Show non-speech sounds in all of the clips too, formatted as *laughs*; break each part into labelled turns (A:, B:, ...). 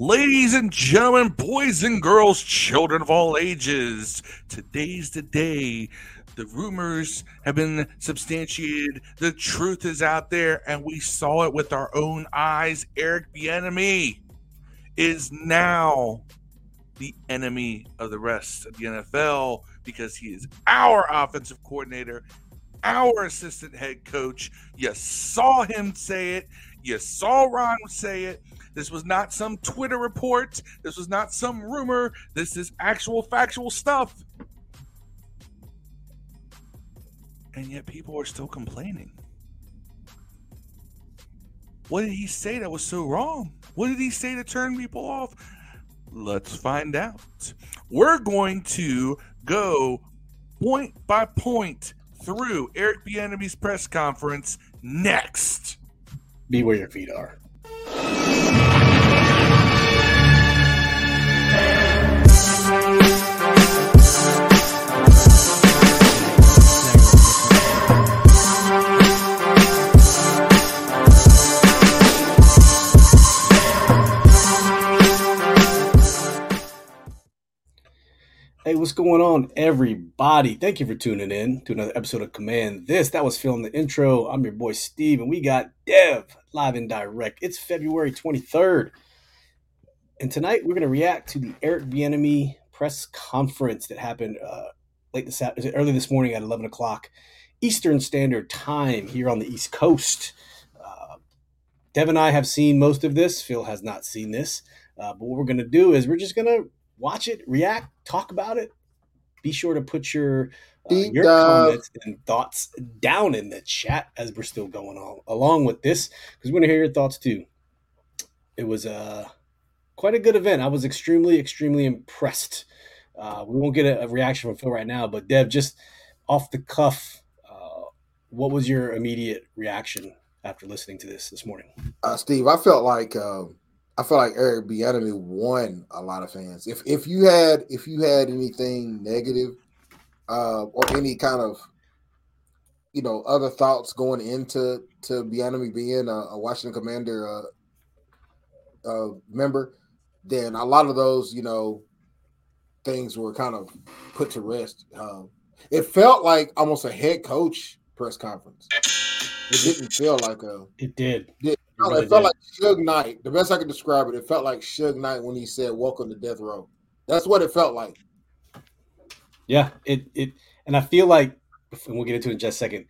A: Ladies and gentlemen, boys and girls, children of all ages, today's the day. The rumors have been substantiated. The truth is out there, and we saw it with our own eyes. Eric Bieniemy is now the enemy of the rest of the NFL because he is our offensive coordinator, our assistant head coach. You saw him say it. You saw Ron say it. This was not some Twitter report. This was not some rumor. This is actual factual stuff. And yet people are still complaining. What did he say that was so wrong? What did he say to turn people off? Let's find out. We're going to go point by point through Eric Bieniemy's press conference next.
B: Be where your feet are. Thank you. Hey, what's going on, everybody? Thank you for tuning in to another episode of Command This. That was filmed the intro. I'm your boy Steve, and we got Dev live and direct. It's February 23rd, and tonight we're going to react to the Eric Bieniemy press conference that happened uh, late this early this morning at 11 o'clock Eastern Standard Time here on the East Coast. Uh, Dev and I have seen most of this. Phil has not seen this, uh, but what we're going to do is we're just going to watch it, react, talk about it. Be sure to put your uh, your comments and thoughts down in the chat as we're still going on along with this because we're gonna hear your thoughts too. It was uh, quite a good event. I was extremely, extremely impressed. Uh, we won't get a, a, reaction from Phil right now, but Deb, just off the cuff, uh, what was your immediate reaction after listening to this this morning?
C: Uh, Steve, I felt like um, I feel like Eric Bieniemy won a lot of fans. If if you had if you had anything negative uh, or any kind of you know other thoughts going into to Bieniemy being a, a Washington Commander uh, uh, member, then a lot of those you know things were kind of put to rest. Um, it felt like almost a head coach press conference. It didn't feel like a.
B: It did.
C: It, really it felt like Suge Knight. The best I could describe it, it felt like Suge Knight when he said "Welcome to Death Row." That's what it felt like.
B: Yeah, it it, and I feel like, and we'll get into it in just a second.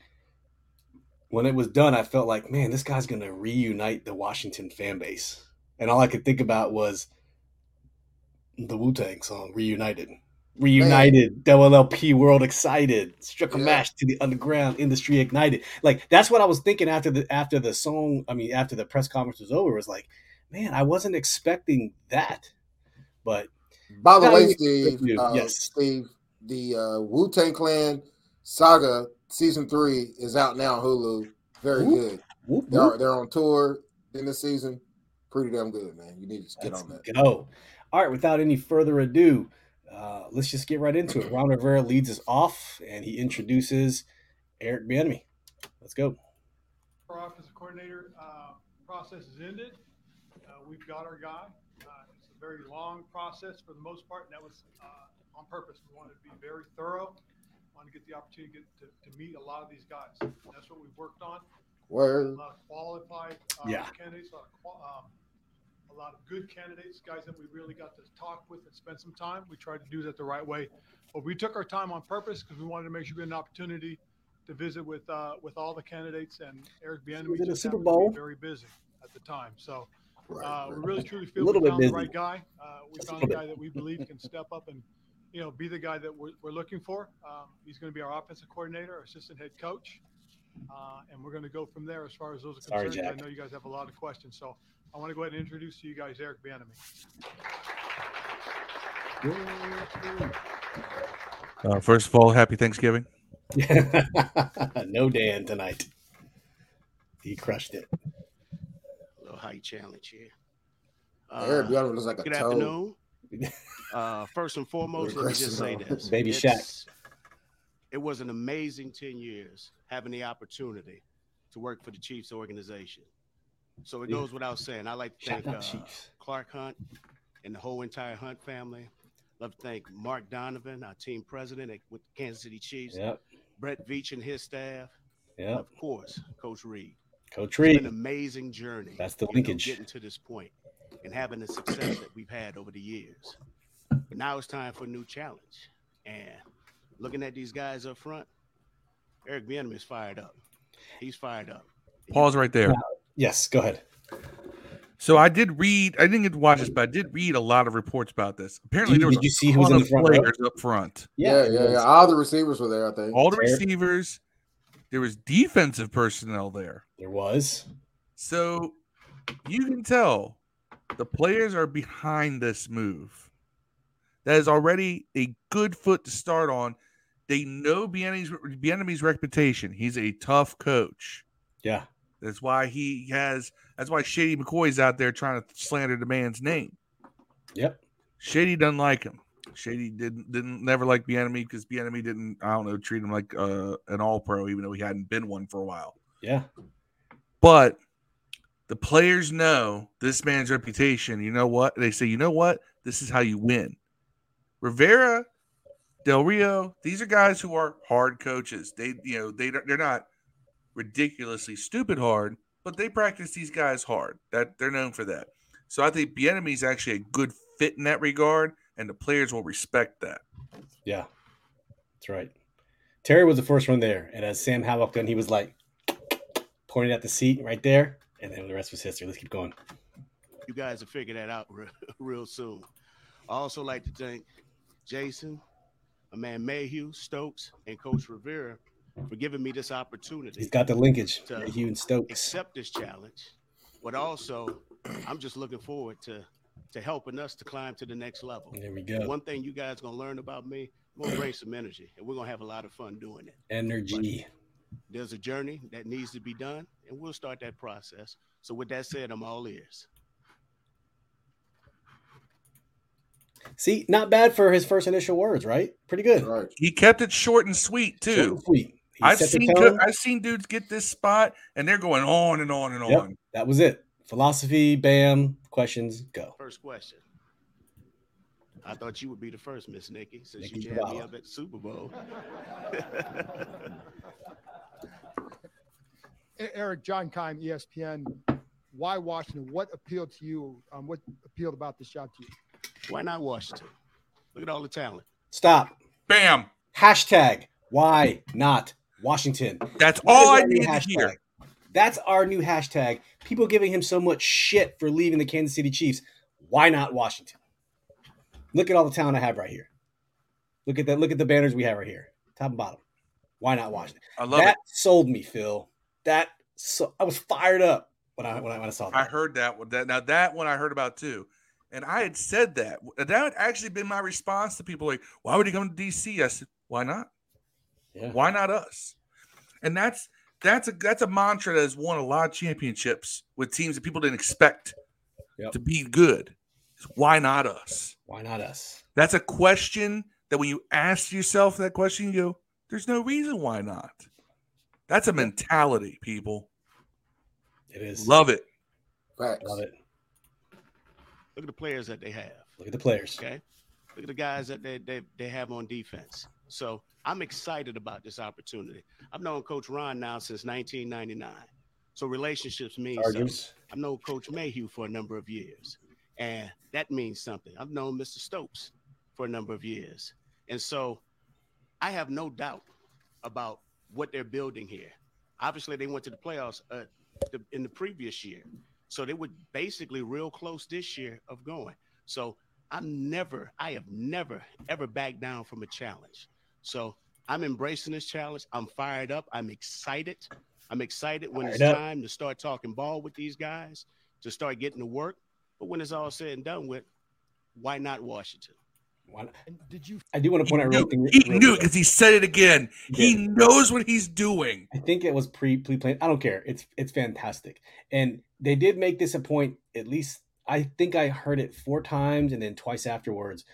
B: When it was done, I felt like, man, this guy's gonna reunite the Washington fan base, and all I could think about was the Wu Tang song "Reunited." Reunited WLP world excited struck a yeah. match to the underground industry ignited. Like that's what i was thinking after the after the song i mean after the press conference was over was like man i wasn't expecting that. But
C: by the way steve uh, yes. Steve the uh, wu-tang clan saga season three is out now on hulu. Very whoop, good. whoop, they're, whoop. they're on tour in this season. Pretty damn good man. You need to get Let's on that.
B: go. All right without any further ado uh, let's just get right into it. Ron Rivera leads us off, and he introduces Eric Bieniemy. Let's go.
D: Our offensive coordinator uh, process is ended. Uh, we've got our guy. Uh, it's a very long process for the most part, and that was uh, on purpose. We wanted to be very thorough. Wanted to get the opportunity to, get to, to meet a lot of these guys. That's what we've worked on.
C: Where
D: a lot of qualified yeah. candidates, a lot of um, a lot of good candidates, guys that we really got to talk with and spend some time. We tried to do that the right way, but we took our time on purpose because we wanted to make sure we had an opportunity to visit with uh, with all the candidates. And Eric Bieniemy
B: was a Super Bowl
D: very busy at the time, so. Uh, we really truly feel we found the right guy. Uh, we found a guy that we believe can step up and, you know, be the guy that we're, we're looking for. Um, he's going to be our offensive coordinator, our assistant head coach, uh, and we're going to go from there as far as those are concerned.
B: Sorry,
D: I know you guys have a lot of questions, so I want to go ahead and introduce to you guys Eric Bieniemy.
A: Uh, first of all, happy Thanksgiving. *laughs*
B: no Dan tonight. He crushed it. A
E: little height challenge here.
C: Uh, Eric Bieniemy looks like a
E: good
C: toad.
E: afternoon. *laughs* Uh, first and foremost, let me just say this:
B: Baby Shaq.
E: It was an amazing ten years having the opportunity to work for the Chiefs organization. So it goes without saying. I like to thank uh,
B: Chiefs.
E: Clark Hunt and the whole entire Hunt family. Love to thank Mark Donovan, our team president at- with the Kansas City Chiefs.
B: Yep.
E: Brett Veach and his staff.
B: Yep.
E: Of course, Coach Reid.
B: Coach Reid.
E: been an amazing journey.
B: That's the
E: you know,
B: linkage.
E: getting to this point and having the success that we've had over the years. But now it's time for a new challenge. And looking at these guys up front, Eric Bieniemy is fired up. He's fired up.
A: Pause right there.
B: Yes, go ahead.
A: So I did read. I didn't get to watch this, but I did read a lot of reports about this. Apparently,
B: Did you-
A: there was
B: did you
A: a
B: see who was in the front row?
A: players up front.
C: Yeah, yeah, yeah. All the receivers were there, I think.
A: All the receivers. There was defensive personnel there.
B: There was.
A: So you can tell the players are behind this move. That is already a good foot to start on. They know Bieniemy's reputation. He's a tough coach.
B: Yeah.
A: That's why he has. That's why Shady McCoy's out there trying to slander the man's name.
B: Yep.
A: Shady doesn't like him. Shady didn't didn't never like Bieniemy because Bieniemy didn't I don't know treat him like uh, an All Pro even though he hadn't been one for a while.
B: Yeah.
A: But the players know this man's reputation. You know what? They say, you know what? This is how you win. Rivera, Del Rio, these are guys who are hard coaches. They, you know, they they're not ridiculously stupid hard, but they practice these guys hard. That they're known for that. So I think Bieniemy is actually a good fit in that regard, and the players will respect that.
B: Yeah. That's right. Terry was the first one there. And as Sam Howell walked in, he was like pointing at the seat right there. And then the rest was history. Let's keep going.
E: You guys will figure that out real, *laughs* real soon. I also like to thank Jason, my man Mayhew, Stokes, and Coach Rivera for giving me this opportunity.
B: He's got the linkage.
E: To
B: Hugh and Stokes.
E: accept this challenge, but also I'm just looking forward to to helping us to climb to the next level.
B: There we go.
E: One thing you guys gonna learn about me, I'm gonna bring some energy, and we're gonna have a lot of fun doing it.
B: Energy.
E: There's a journey that needs to be done, and we'll start that process. So, with that said, I'm all ears.
B: See, not bad for his first initial words, right? Pretty good.
C: Right.
A: He kept it short and sweet
B: Short
A: too.
B: and sweet. He
A: I've seen
B: tone.
A: I've seen dudes get this spot and they're going on and on and
B: Yep.
A: on.
B: That was it. Philosophy, bam, questions, go.
E: First question. I thought you would be the first, Miss Nikki, since
B: Nikki
E: you jammed me up at the Super Bowl.
F: Eric John Keim, ESPN. Why Washington? What appealed to you? Um, what appealed about this job to you?
E: Why not Washington? Look at all the talent.
B: Stop.
A: Bam.
B: Hashtag why not Washington?
A: That's
B: That
A: all I
B: need new
A: to
B: hashtag.
A: hear.
B: That's our new hashtag. People giving him so much shit for leaving the Kansas City Chiefs. Why not Washington? Look at all the talent I have right here. Look at that. Look at the banners we have right here, top and bottom. Why not Washington?
A: I love
B: that
A: it.
B: sold me, Phil. That so I was fired up when I when I, when I saw that.
A: I heard that one. That now that one I heard about too. And I had said that. That had actually been my response to people like, why would he come to DC? I said, why not?
B: Yeah.
A: Why not us? And that's that's a that's a mantra that has won a lot of championships with teams that people didn't expect
B: Yep.
A: to be good. It's Why not us?
B: Why not us?
A: That's a question that when you ask yourself that question, you go, there's no reason why not. That's a mentality, people.
B: It is.
A: Love it.
C: Facts.
B: Love it.
E: Look at the players that they have.
B: Look at the players.
E: Okay. Look at the guys that they, they, they have on defense. So I'm excited about this opportunity. I've known Coach Ron now since 1999. So relationships mean something. I've known Coach Mayhew for a number of years, and that means something. I've known Mr. Stokes for a number of years. And so I have no doubt about what they're building here. Obviously, they went to the playoffs uh, the, in the previous year. So they were basically real close this year of going. So I'm never, I have never, ever backed down from a challenge. So I'm embracing this challenge. I'm fired up. I'm excited. I'm excited when it's
B: up.
E: time to start talking ball with these guys, to start getting to work. But when it's all said and done with, why not Washington?
B: Why not?
F: And did you?
B: I do want to
A: He
B: point out
A: knew,
B: thing.
A: he knew
B: quick.
A: because he said it again.
B: He
A: He knows what he's doing.
B: I think it was pre pre planned. I don't care. It's it's fantastic, and they did make this a point. At least I think I heard it four times, and then twice afterwards.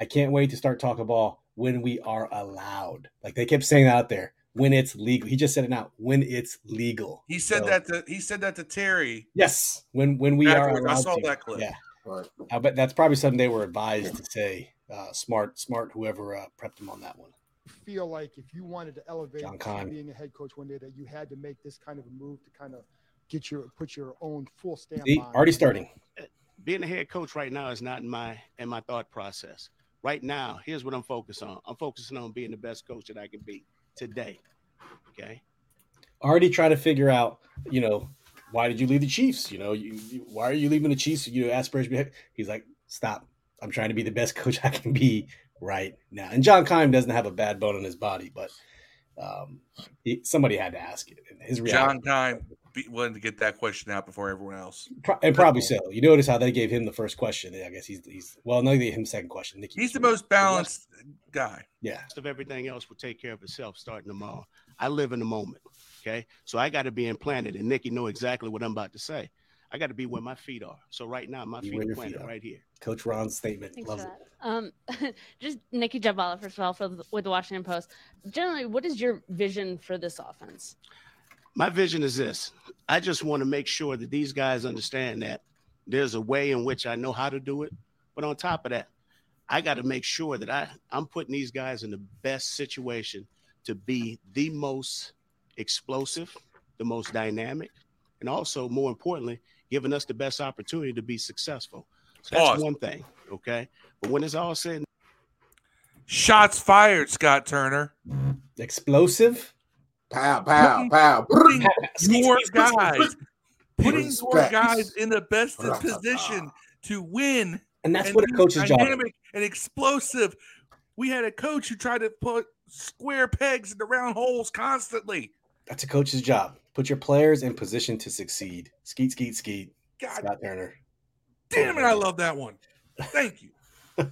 B: I can't wait to start talking ball when we are allowed. Like they kept saying that out there when it's legal. He just said it now. When it's legal.
A: He said
B: So,
A: that to he said that to Terry.
B: Yes. When when we are
A: Afterwards, I saw
B: to.
A: that clip.
B: Yeah.
C: Right.
B: I bet that's probably something they were advised to say. Uh, smart, smart. Whoever uh, prepped him on that one.
F: Feel like if you wanted to elevate
B: John
F: to
B: Kahn.
F: being a head coach one day, that you had to make this kind of a move to kind of get your put your own full stamp.
B: See,
F: on
B: already starting.
E: being a head coach right now is not in my in my thought process. Right now, here's what I'm focused on. I'm focusing on being the best coach that I can be today. Okay.
B: Already trying to figure out. You know, why did you leave the Chiefs? You know, you, you why are you leaving the Chiefs? You know, aspiration. He's like, stop. I'm trying to be the best *laughs* coach I can be right now. And John Keim doesn't have a bad bone in his body, but um, he, somebody had to ask it. And his
A: John
B: reaction,
A: Time be willing to get that question out before everyone else.
B: Pro- and probably so. You notice how they gave him the first question. I guess he's he's well, no, they gave him second question. Nicky
A: He's the
B: was-
A: most balanced guy.
B: Yeah,
E: rest of everything else will take care of itself starting tomorrow. I live in the moment. Okay. So I got to be implanted, and Nikki know exactly what I'm about to say. I got to be where my feet are. So right now, my feet are
B: your feet
E: planted
B: are.
E: right here.
B: Coach Ron's statement.
G: Thanks for
B: it.
G: that. Um, *laughs* just Nikki Jhabvala, first of all, for the, with the Washington Post. Generally, what is your vision for this offense?
E: My vision is this. I just want to make sure that these guys understand that there's a way in which I know how to do it. But on top of that, I got to make sure that I, I'm putting these guys in the best situation to be the most explosive, the most dynamic, and also, more importantly, giving us the best opportunity to be successful. So that's
A: Pause.
E: one thing. Okay. But when it's all said and
A: Shots fired, Scott Turner.
B: Explosive.
C: Pow, pow, pow. *laughs*
A: Putting your *laughs* guys, putting your guys in the best position to win.
B: And that's
A: and
B: what a
A: be
B: coach's job. is.
A: dynamic and explosive. We had a coach who tried to put square pegs into round holes constantly.
B: That's a coach's job. Put your players in position to succeed. Skeet, skeet, skeet.
A: God
B: Scott Turner.
A: damn it, I love that one. Thank you. *laughs*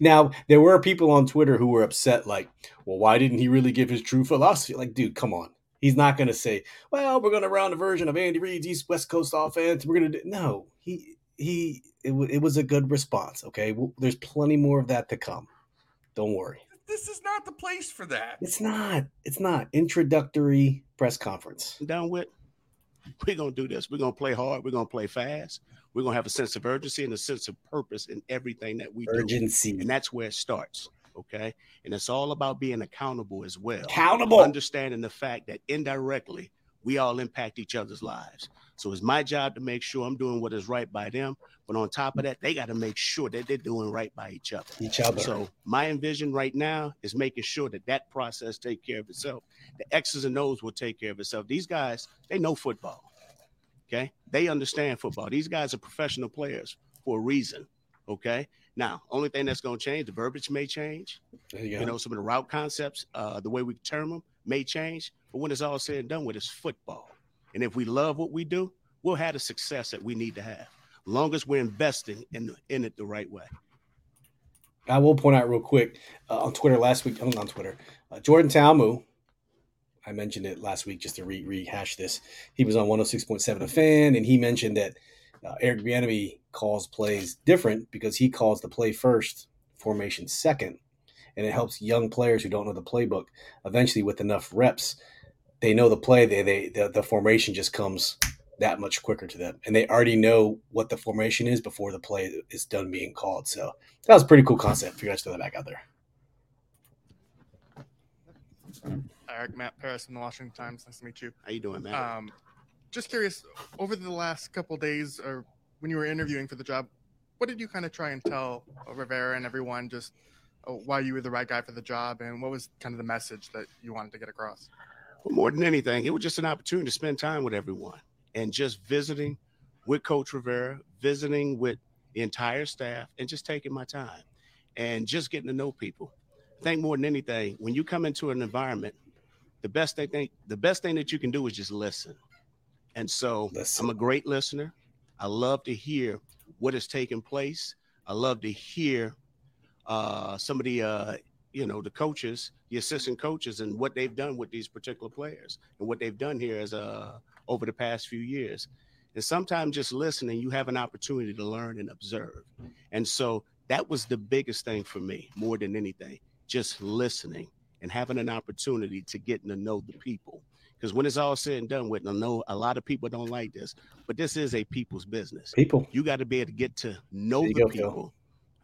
B: Now, there were people on Twitter who were upset, like, well, why didn't he really give his true philosophy? Like, dude, come on. He's not going to say, well, we're going to run a version of Andy Reid's East West Coast offense. We're going to do. No, he, he, it, w- it was a good response. Okay. Well, there's plenty more of that to come. Don't worry.
A: This is not the place for that.
B: It's not. It's not. Introductory press conference.
E: done with, we're gonna do this. We're gonna play hard. We're gonna play fast. We're gonna have a sense of urgency and a sense of purpose in everything that we do,
B: Urgency.
E: and that's where it starts. Okay, and it's all about being accountable as well.
B: Accountable.
E: Understanding the fact that indirectly we all impact each other's lives. So it's my job to make sure I'm doing what is right by them. But on top of that, they got to make sure that they're doing right by each other.
B: Each other.
E: So my envision right now is making sure that that process take care of itself. The X's and O's will take care of itself. These guys, they know football. Okay, they understand football. These guys are professional players for a reason. Okay. Now, only thing that's going to change, the verbiage may change.
B: you.
E: You know, some of the route concepts, uh, the way we term them may change. But when it's all said and done with, it's football. And if we love what we do, we'll have the success that we need to have. Long as we're investing in in it the right way.
B: I will point out real quick uh, on Twitter last week. On Twitter. Uh, Jordan Talmu. I mentioned it last week just to re- rehash this. He was on 106.7 a fan, and he mentioned that uh, Eric Bieniemy calls plays different because he calls the play first, formation second, and it helps young players who don't know the playbook. Eventually, with enough reps, they know the play. They they the, the formation just comes that much quicker to them, and they already know what the formation is before the play is done being called. So that was a pretty cool concept. For you guys to throw that back out there.
H: Eric Matt Paras from the Washington Times. Nice to meet you.
E: How you doing, man?
H: Um, just curious, over the last couple days, or when you were interviewing for the job, what did you kind of try and tell Rivera and everyone just uh, why you were the right guy for the job, and what was kind of the message that you wanted to get across?
E: Well, more than anything, it was just an opportunity to spend time with everyone and just visiting with Coach Rivera, visiting with the entire staff, and just taking my time and just getting to know people. I think more than anything, when you come into an environment, the best thing think the best thing that you can do is just listen. And so
B: Listen.
E: I'm a great listener. I love to hear what is taking place. I love to hear uh, some of the uh, you know the coaches, the assistant coaches, and what they've done with these particular players and what they've done here as uh, over the past few years. And sometimes just listening, you have an opportunity to learn and observe. And so that was the biggest thing for me, more than anything, just listening and having an opportunity to get to know the people. Because when it's all said and done with, I know a lot of people don't like this, but this is a people's business.
B: People.
E: You got to be able to get to know the
B: go, Phil.
E: people.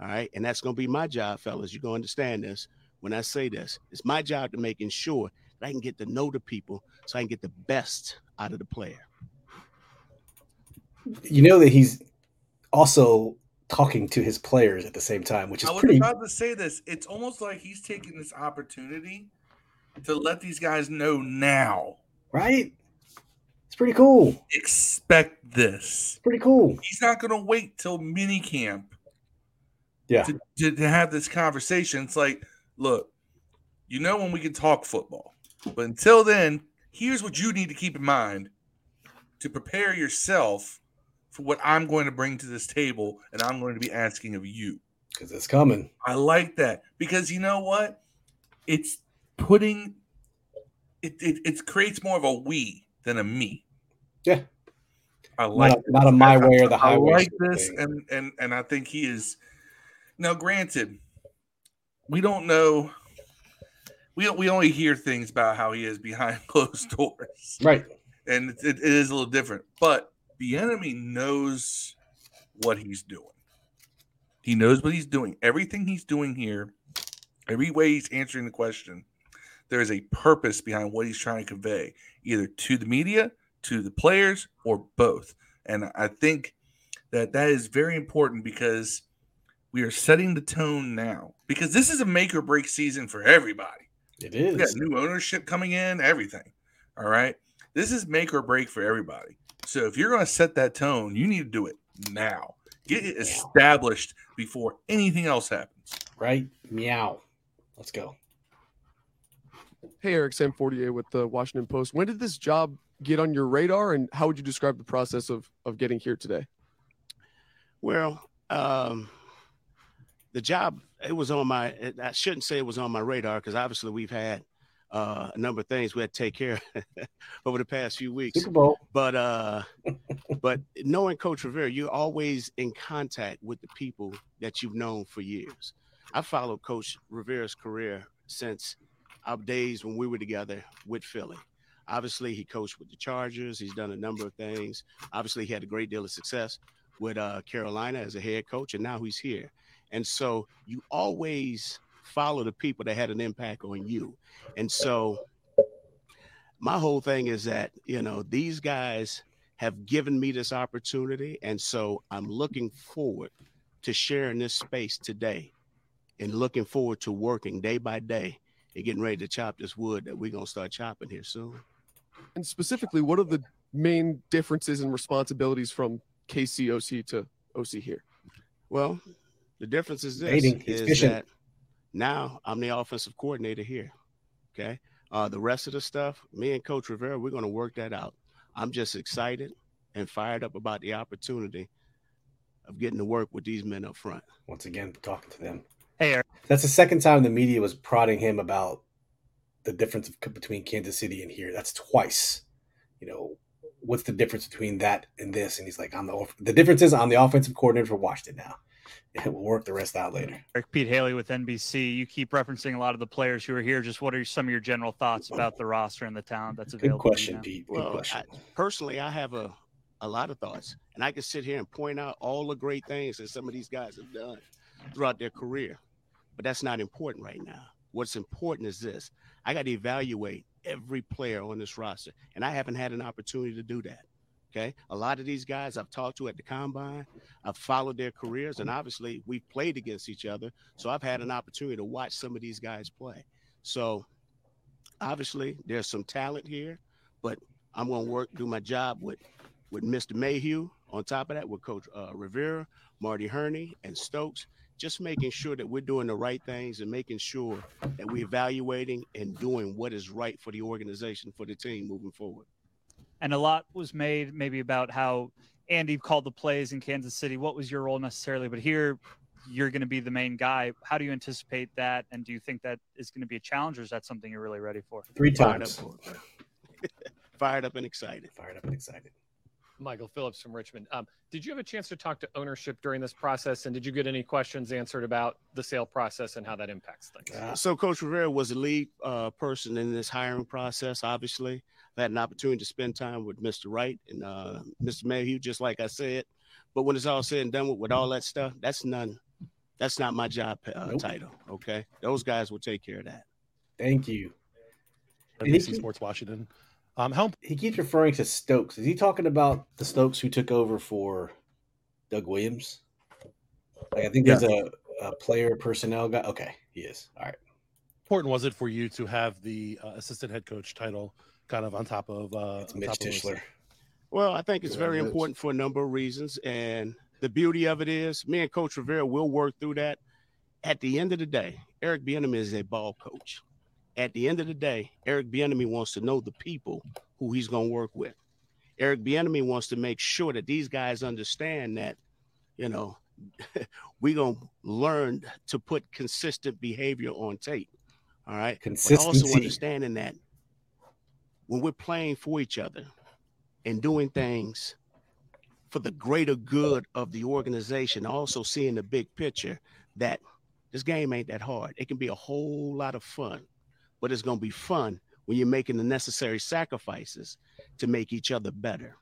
E: All right. And that's going to be my job, fellas. You're going to understand this when I say this. It's my job to making sure that I can get to know the people so I can get the best out of the player.
B: You know that he's also talking to his players at the same time, which is
A: I was
B: pretty.
A: about to say this. It's almost like he's taking this opportunity to let these guys know now.
B: Right? It's pretty cool.
A: Expect this.
B: Pretty cool.
A: He's not going to wait till mini camp
B: Yeah.
A: to, to, to have this conversation. It's like, look, you know when we can talk football, but until then, here's what you need to keep in mind to prepare yourself for what I'm going to bring to this table and I'm going to be asking of you.
B: Because it's coming.
A: I like that because you know what? It's putting it, it it creates more of a we than a me.
B: Yeah.
A: I like
B: Not, a- not a my way or the highway. I like
A: this,
B: thing.
A: and and and I think he is. Now, granted, we don't know. We we only hear things about how he is behind *laughs* closed doors,
B: Right.
A: and it, it is a little different. But the enemy knows what he's doing. He knows what he's doing. Everything he's doing here, every way he's answering the question, there is a purpose behind what he's trying to convey, either to the media, to the players, or both. And I think that that is very important because we are setting the tone now. Because this is a make or break season for everybody.
B: It is.
A: We got new ownership coming in, everything. All right. This is make or break for everybody. So if you're going to set that tone, you need to do it now. Get it established before anything else happens.
B: Right? Meow. Let's go.
I: Hey, Eric Sam Fortier with the Washington Post. When did this job get on your radar, and how would you describe the process of of getting here today?
E: Well, um, the job it was on my i shouldn't say it was on my radar because obviously we've had uh, a number of things we had to take care of *laughs* over the past few weeks. But uh, but knowing Coach Rivera, you're always in contact with the people that you've known for years. I followed Coach Rivera's career since our days when we were together with Philly. Obviously, he coached with the Chargers. He's done a number of things. Obviously, he had a great deal of success with uh, Carolina as a head coach, and now he's here. And so you always follow the people that had an impact on you. And so my whole thing is that, you know, these guys have given me this opportunity. And so I'm looking forward to sharing this space today and looking forward to working day by day and getting ready to chop this wood that we're going to start chopping here soon.
I: And specifically, what are the main differences and responsibilities from KCOC to OC here?
E: Well, the difference is this:
B: Baiting.
E: Is that now I'm the offensive coordinator here. Okay, uh, the rest of the stuff, me and Coach Rivera, we're going to work that out. I'm just excited and fired up about the opportunity of getting to work with these men up front.
B: Once again, talking to them.
J: Hey, Eric.
B: That's the second time the media was prodding him about the difference of, between Kansas City and here. That's twice. You know, what's the difference between that and this? And he's like, I'm the the difference is I'm the offensive coordinator for Washington now. And we'll work the rest out later.
J: Eric Pete Hailey with NBC. You keep referencing a lot of the players who are here. Just what are some of your general thoughts about the roster and the talent that's
B: Good
J: available? to you
B: question,
J: now?
B: Pete. Good
E: Well,
B: question.
E: I, personally, I have a, a lot of thoughts, and I can sit here and point out all the great things that some of these guys have done throughout their career. But that's not important right now. What's important is this I got to evaluate every player on this roster, and I haven't had an opportunity to do that. Okay. A lot of these guys I've talked to at the combine, I've followed their careers, and obviously we've played against each other. So I've had an opportunity to watch some of these guys play. So obviously there's some talent here, but I'm going to work, do my job with with Mr. Mayhew. On top of that, with Coach uh, Rivera, Marty Hurney, and Stokes, just making sure that we're doing the right things and making sure that we're evaluating and doing what is right for the organization, for the team moving forward.
J: And a lot was made maybe about how Andy called the plays in Kansas City. What was your role necessarily? But here, you're going to be the main guy. How do you anticipate that? And do you think that is going to be a challenge, or is that something you're really ready for?
B: Three
E: Fired
B: times.
E: up, for it, bro. *laughs* Fired up and excited.
B: Fired up and excited.
K: Michael Phillips from Richmond. Um, did you have a chance to talk to ownership during this process, and did you get any questions answered about the sale process and how that impacts things?
E: So Coach Rivera was the lead uh, person in this hiring process. Obviously, I had an opportunity to spend time with Mr. Wright and uh, Mr. Mayhew, just like I said. But when it's all said and done with, with all that stuff, that's none. That's not my job uh,
B: Nope.
E: title. Okay, those guys will take care of that.
B: Thank you. He
L: NBC
B: keep-
L: Sports Washington. Um, how
B: He keeps referring to Stokes. Is he talking about the Stokes who took over for Doug Williams? Like I think there's a, a player personnel guy. Okay, he is. All right.
L: important was it for you to have the uh, assistant head coach title kind of on top of uh,
B: It's Mitch
L: top of Wilson?
B: Tischler.
E: Well, I think it's very important for a number of reasons. And the beauty of it is, me and Coach Rivera will work through that. At the end of the day, Eric Bieniemy is a ball coach. At the end of the day, Eric Bieniemy wants to know the people who he's going to work with. Eric Bieniemy wants to make sure that these guys understand that, you know, we're going to learn to put consistent behavior on tape. All right. But also understanding that when we're playing for each other and doing things for the greater good of the organization, also seeing the big picture that this game ain't that hard. It can be a whole lot of fun, but it's going to be fun when you're making the necessary sacrifices to make each other better.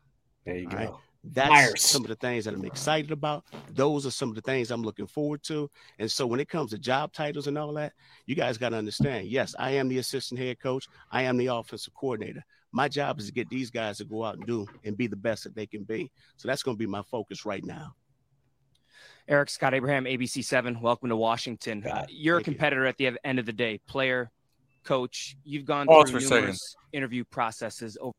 B: There you
E: All
B: go.
E: right. That's
B: Myers.
E: some of the things that I'm excited about. Those are some of the things I'm looking forward to. And so when it comes to job titles and all that, you guys got to understand yes, I am the assistant head coach, I am the offensive coordinator. My job is to get these guys to go out and do and be the best that they can be. So that's going to be my focus right now.
M: Eric Scott Abraham, ABC Seven. Welcome to Washington. Uh, you're a
E: Thank you.
M: competitor at the end of the day, player, coach. You've gone
A: Pause
M: through
A: for a second.
M: numerous interview processes over.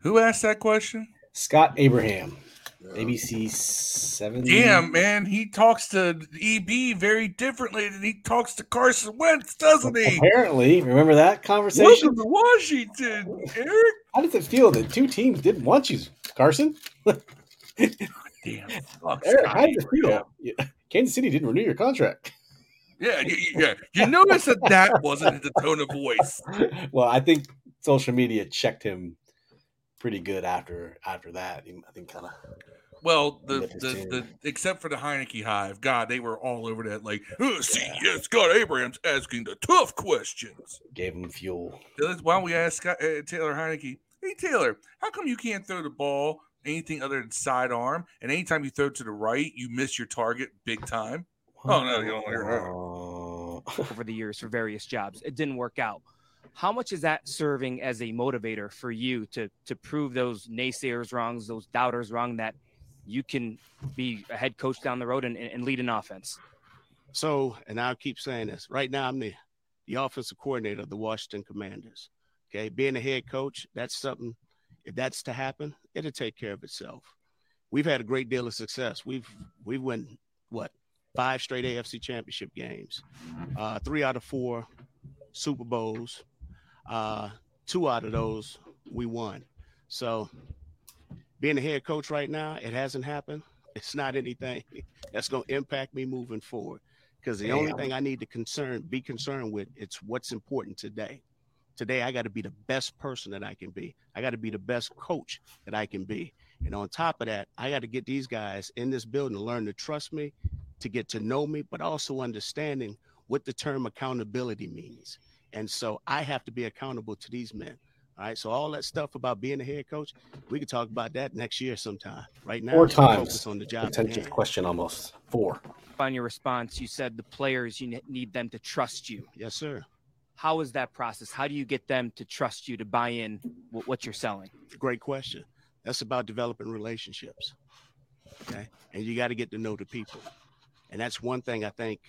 A: Who asked that question?
B: Scott Abraham,
C: Yeah.
B: ABC seven.
A: Damn, man, he talks to EB very differently than he talks to Carson Wentz, doesn't he?
B: Apparently, remember that conversation?
A: Welcome to Washington, Eric.
B: How does it feel that two teams didn't want you, Carson? *laughs*
A: Damn,
B: Eric,
A: Scott
B: how does it feel? Yeah, Kansas City didn't renew your contract.
A: Yeah, you, you- yeah. You notice that that wasn't the tone of voice. *laughs*
B: well, I think social media checked him pretty good after after that. I think kind of
A: Well, the, the, the except for the Heinicke Hive, God, they were all over that. Like, oh, see, yeah, Scott Abrams asking the tough questions.
B: gave him fuel.
A: Why don't we ask Scott, uh, Taylor Heinicke, hey Taylor, how come you can't throw the ball anything other than sidearm? And anytime you throw to the right, you miss your target big time. Oh no, you don't hear that.
M: Over the years for various jobs. It didn't work out. How much is that serving as a motivator for you to to prove those naysayers wrong, those doubters wrong, that you can be a head coach down the road and, and lead an offense?
E: So, and I'll keep saying this right now, I'm the, the offensive coordinator of the Washington Commanders. Okay. Being a head coach, that's something, if that's to happen, it'll take care of itself. We've had a great deal of success. We've, we've won what, five straight AFC championship games, uh, three out of four Super Bowls. Uh, two out of those we won. So, being a head coach right now, it hasn't happened. *laughs* It's not anything *laughs* that's going to impact me moving forward because the only thing I need to concern be concerned with it's what's important today. Today I got to be the best person that I can be. I got to be the best coach that I can be. And on top of that, I got to get these guys in this building to learn to trust me, to get to know me, but also understanding what the term accountability means. And so I have to be accountable to these men. All right. So all that stuff about being a head coach, we can talk about that next year sometime. Right now,
B: Four
E: I'm
B: times.
E: focused on the job. at
B: Potential question almost four.
M: On your response, you said the players you need them to trust you.
E: Yes, sir.
M: How is that process? How do you get them to trust you to buy in what you're selling?
E: Great question. That's about developing relationships. Okay. And you got to get to know the people. And that's one thing I think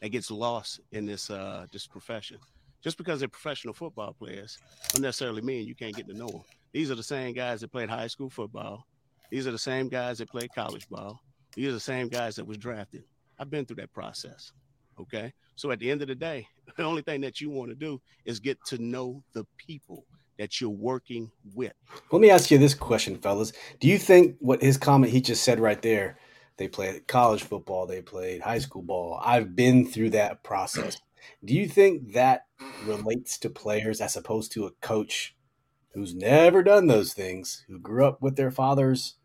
E: that gets lost in this uh this profession. Just because they're professional football players don't necessarily mean you can't get to know them. These are the same guys that played high school football. These are the same guys that played college ball. These are the same guys that was drafted. I've been through that process. Okay. So at the end of the day, *laughs* the only thing that you want to do is get to know the people that you're working with.
B: Let me ask you this question, fellas. Do you think what his comment he just said right there? They played college football, they played high school ball. I've been through that process. Do you think that relates to players as opposed to a coach who's never done those things, who grew up with their fathers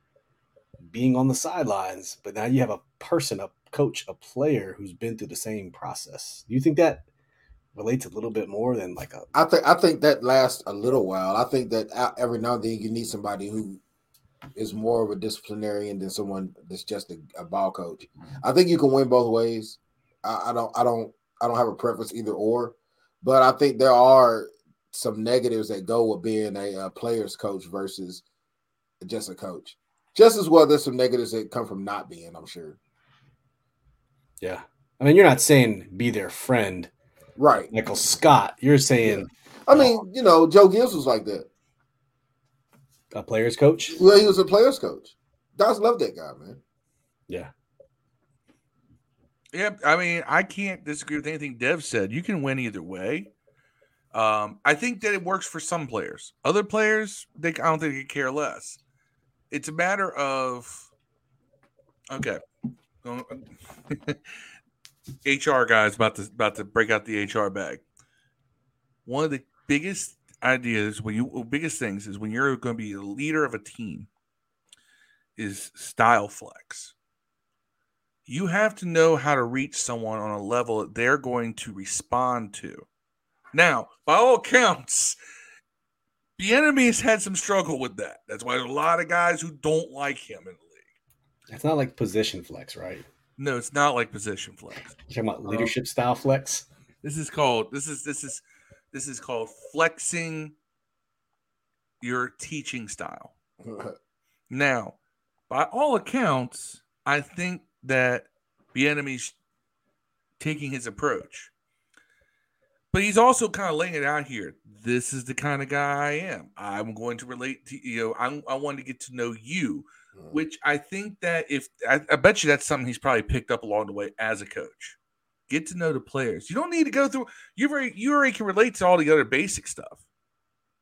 B: being on the sidelines, but now you have a person, a coach, a player who's been through the same process. Do you think that relates a little bit more than like a
C: I think I think that lasts a little while. I think that every now and then you need somebody who is more of a disciplinarian than someone that's just a, a ball coach. Mm-hmm. I think you can win both ways. I, I don't I don't I don't have a preference either or, but I think there are some negatives that go with being a, uh player's coach versus just a coach. Just as well, there's some negatives that come from not being. I'm sure.
B: Yeah. I mean, you're not saying be their friend,
C: right?
B: Michael Scott. You're saying
C: I mean, you know, Joe Gibbs was like that.
B: a player's coach.
C: Well, he was a player's coach. Guys love that guy, man.
B: Yeah.
A: Yeah, I mean, I can't disagree with anything Dev said. You can win either way. Um, I think that it works for some players. Other players, they I don't think they care less. It's a matter of okay. *laughs* HR guys about to about to break out the HR bag. One of the biggest ideas when you biggest things is when you're going to be a leader of a team is style flex you have to know how to reach someone on a level that they're going to respond to. Now, by all accounts, the enemy has had some struggle with that. That's why there's a lot of guys who don't like him in the league.
B: It's not like position flex, right?
A: No, it's not like position flex.
B: You're talking about
A: Um,
B: leadership style flex.
A: This is called this is this is this is called flexing your teaching style. *laughs* Now, by all accounts, I think that the enemy's taking his approach. But he's also kind of laying it out here. This is the kind of guy I am. I'm going to relate to you know, I'm, I want to get to know you, hmm. which I think that if I, I bet you that's something he's probably picked up along the way as a coach. Get to know the players. You don't need to go through. You very you already can relate to all the other basic stuff.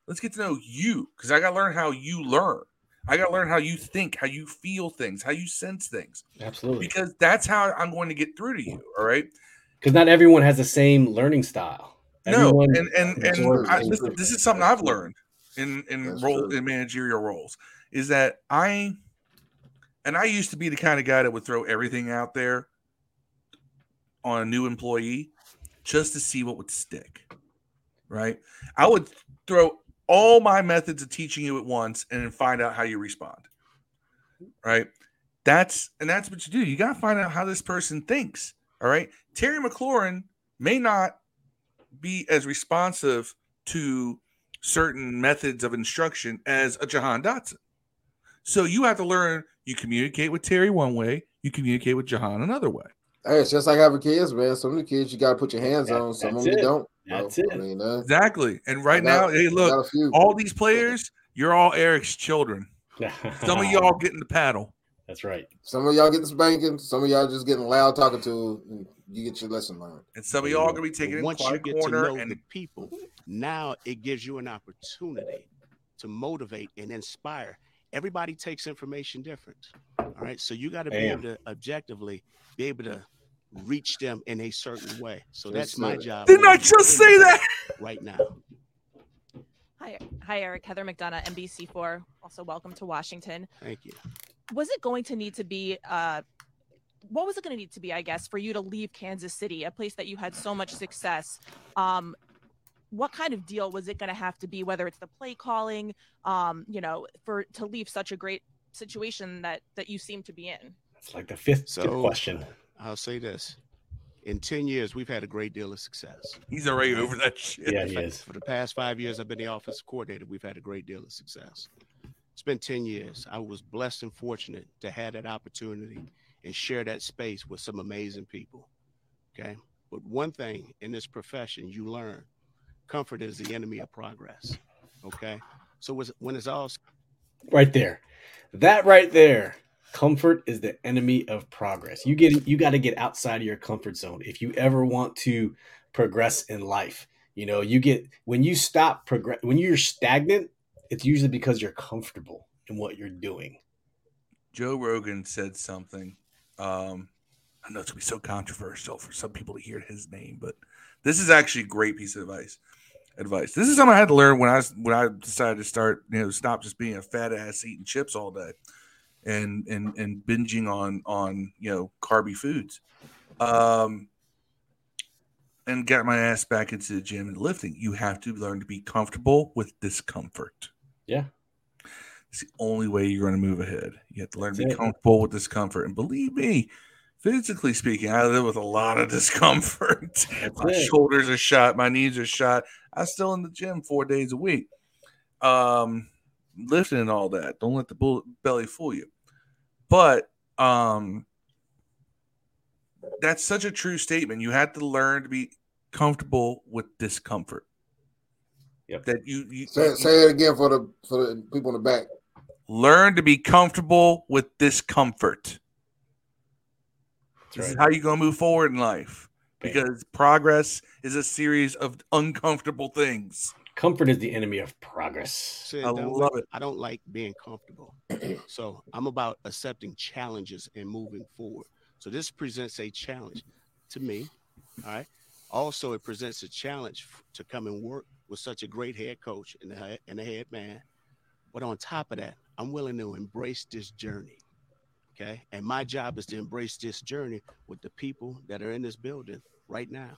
A: Let's get to know you because I got to learn how you learn. I got to learn how you think, how you feel things, how you sense things.
B: Absolutely.
A: Because that's how I'm going to get through to you. All right.
B: Because not everyone has the same learning style.
A: No, and and and I, this, this is something I've learned in in role in managerial roles is that I and I used to be the kind of guy that would throw everything out there on a new employee just to see what would stick. Right? I would throw all my methods of teaching you at once and then find out how you respond. Right? That's and that's what you do. You got to find out how this person thinks. All right? Terry McLaurin may not be as responsive to certain methods of instruction as a Jahan Dotson. So you have to learn you communicate with Terry one way, you communicate with Jahan another way.
C: Hey, it's just like having kids, man. Some of the kids you got to put your hands on. Some of them you don't.
B: That's
C: it. I mean, uh,
A: Exactly. And right
C: I got-
A: now, hey, look, all these players, you're all Eric's children. Some of *laughs* y'all getting the paddle.
B: That's right.
C: Some of y'all getting spanking. Some of y'all just getting loud talking to. And you get your lesson learned.
A: And some of y'all gonna be taking it in
E: once you
A: quiet
E: get to
A: corner
E: know
A: and
E: the people, now it gives you an opportunity to motivate and inspire. Everybody takes information different. All right. So you got to be able to objectively be able to reach them in a certain way. So that's my job.
A: Didn't I just say that?
E: Right now.
N: Hi, hi, Eric. Heather McDonough, NBC4. Also, welcome to Washington.
E: Thank you.
N: Was it going to need to be? Uh, what was it going to need to be? I guess for you to leave Kansas City, a place that you had so much success. Um, what kind of deal was it going to have to be? Whether it's the play calling, um, you know, for to leave such a great situation that that you seem to be in.
B: It's like the fifth
E: So
B: question.
E: I'll say this. In 10 years, we've had a great deal of success.
A: He's already over that shit.
B: Yeah, he
E: For-
B: is.
E: For the past five years, I've been the offense coordinator. We've had a great deal of success. It's been 10 years. I was blessed and fortunate to have that opportunity and share that space with some amazing people. Okay. But one thing in this profession, you learn comfort is the enemy of progress. Okay. So was- when it's all
B: Right there. That right there. Comfort is the enemy of progress. You get you got to get outside of your comfort zone if you ever want to progress in life. You know, you get when you stop progress when you're stagnant, it's usually because you're comfortable in what you're doing.
A: Joe Rogan said something. Um, I know it's gonna be so controversial for some people to hear his name, but this is actually a great piece of advice. advice. This is something I had to learn when I when I decided to start, you know, stop just being a fat ass eating chips all day and and and binging on on you know carby foods. Um and got my ass back into the gym and lifting. You have to learn to be comfortable with discomfort.
B: Yeah.
A: It's the only way you're going to move ahead. You have to learn to be
B: it.
A: comfortable with discomfort. And believe me, physically speaking, I live with a lot of *laughs* discomfort. my
B: it.
A: shoulders are shot, my knees are shot. I'm still in the gym four days a week. Um, lifting and all that. Don't let the bull belly fool you. But um that's such a true statement. You have to learn to be comfortable with discomfort.
B: Yep.
A: That you, you
C: Say, say it again for the for the people in the back.
A: learn to be comfortable with discomfort. This is how you're gonna move forward in life. Because progress is a series of uncomfortable things.
B: Comfort is the enemy of progress.
E: Said,
A: I
E: "Don't-
A: love it.
E: I don't like being comfortable. *clears throat* so I'm about accepting challenges and moving forward. So this presents a challenge to me. All right. Also, it presents a challenge to come and work with such a great head coach and the and the head man. But on top of that, I'm willing to embrace this journey. Okay. And my job is to embrace this journey with the people that are in this building right now.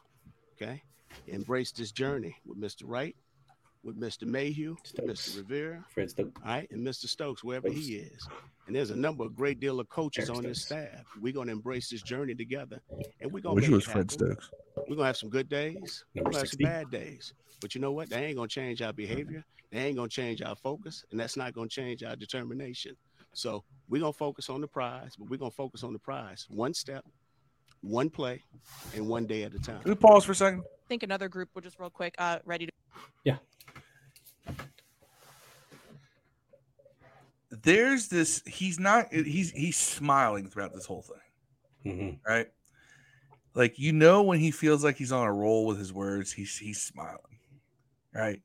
E: Okay. Embrace this journey with Mr. Wright, with Mr. Mayhew, with Mr. Rivera,
B: Fred Stokes.
E: all right, and Mr. Stokes, wherever he is. And there's a number of great deal of coaches
B: Eric
E: on this
B: Stokes.
E: staff. We're gonna embrace this journey together, and we're gonna
A: Which was Fred. Stokes.
E: We're gonna have some good days. We're gonna have some bad days. But you know what? They ain't gonna change our behavior. They ain't gonna change our focus, and that's not gonna change our determination. So we're gonna focus on the prize, but we're gonna focus on the prize one step, one play, and one day at a time.
A: Can we pause for a second?
N: I think another group will just real quick, uh, ready to.
A: There's this, he's not he's he's smiling throughout this whole thing.
B: Mm-hmm.
A: right? Like you know when he feels like he's on a roll with his words, he's he's smiling, right?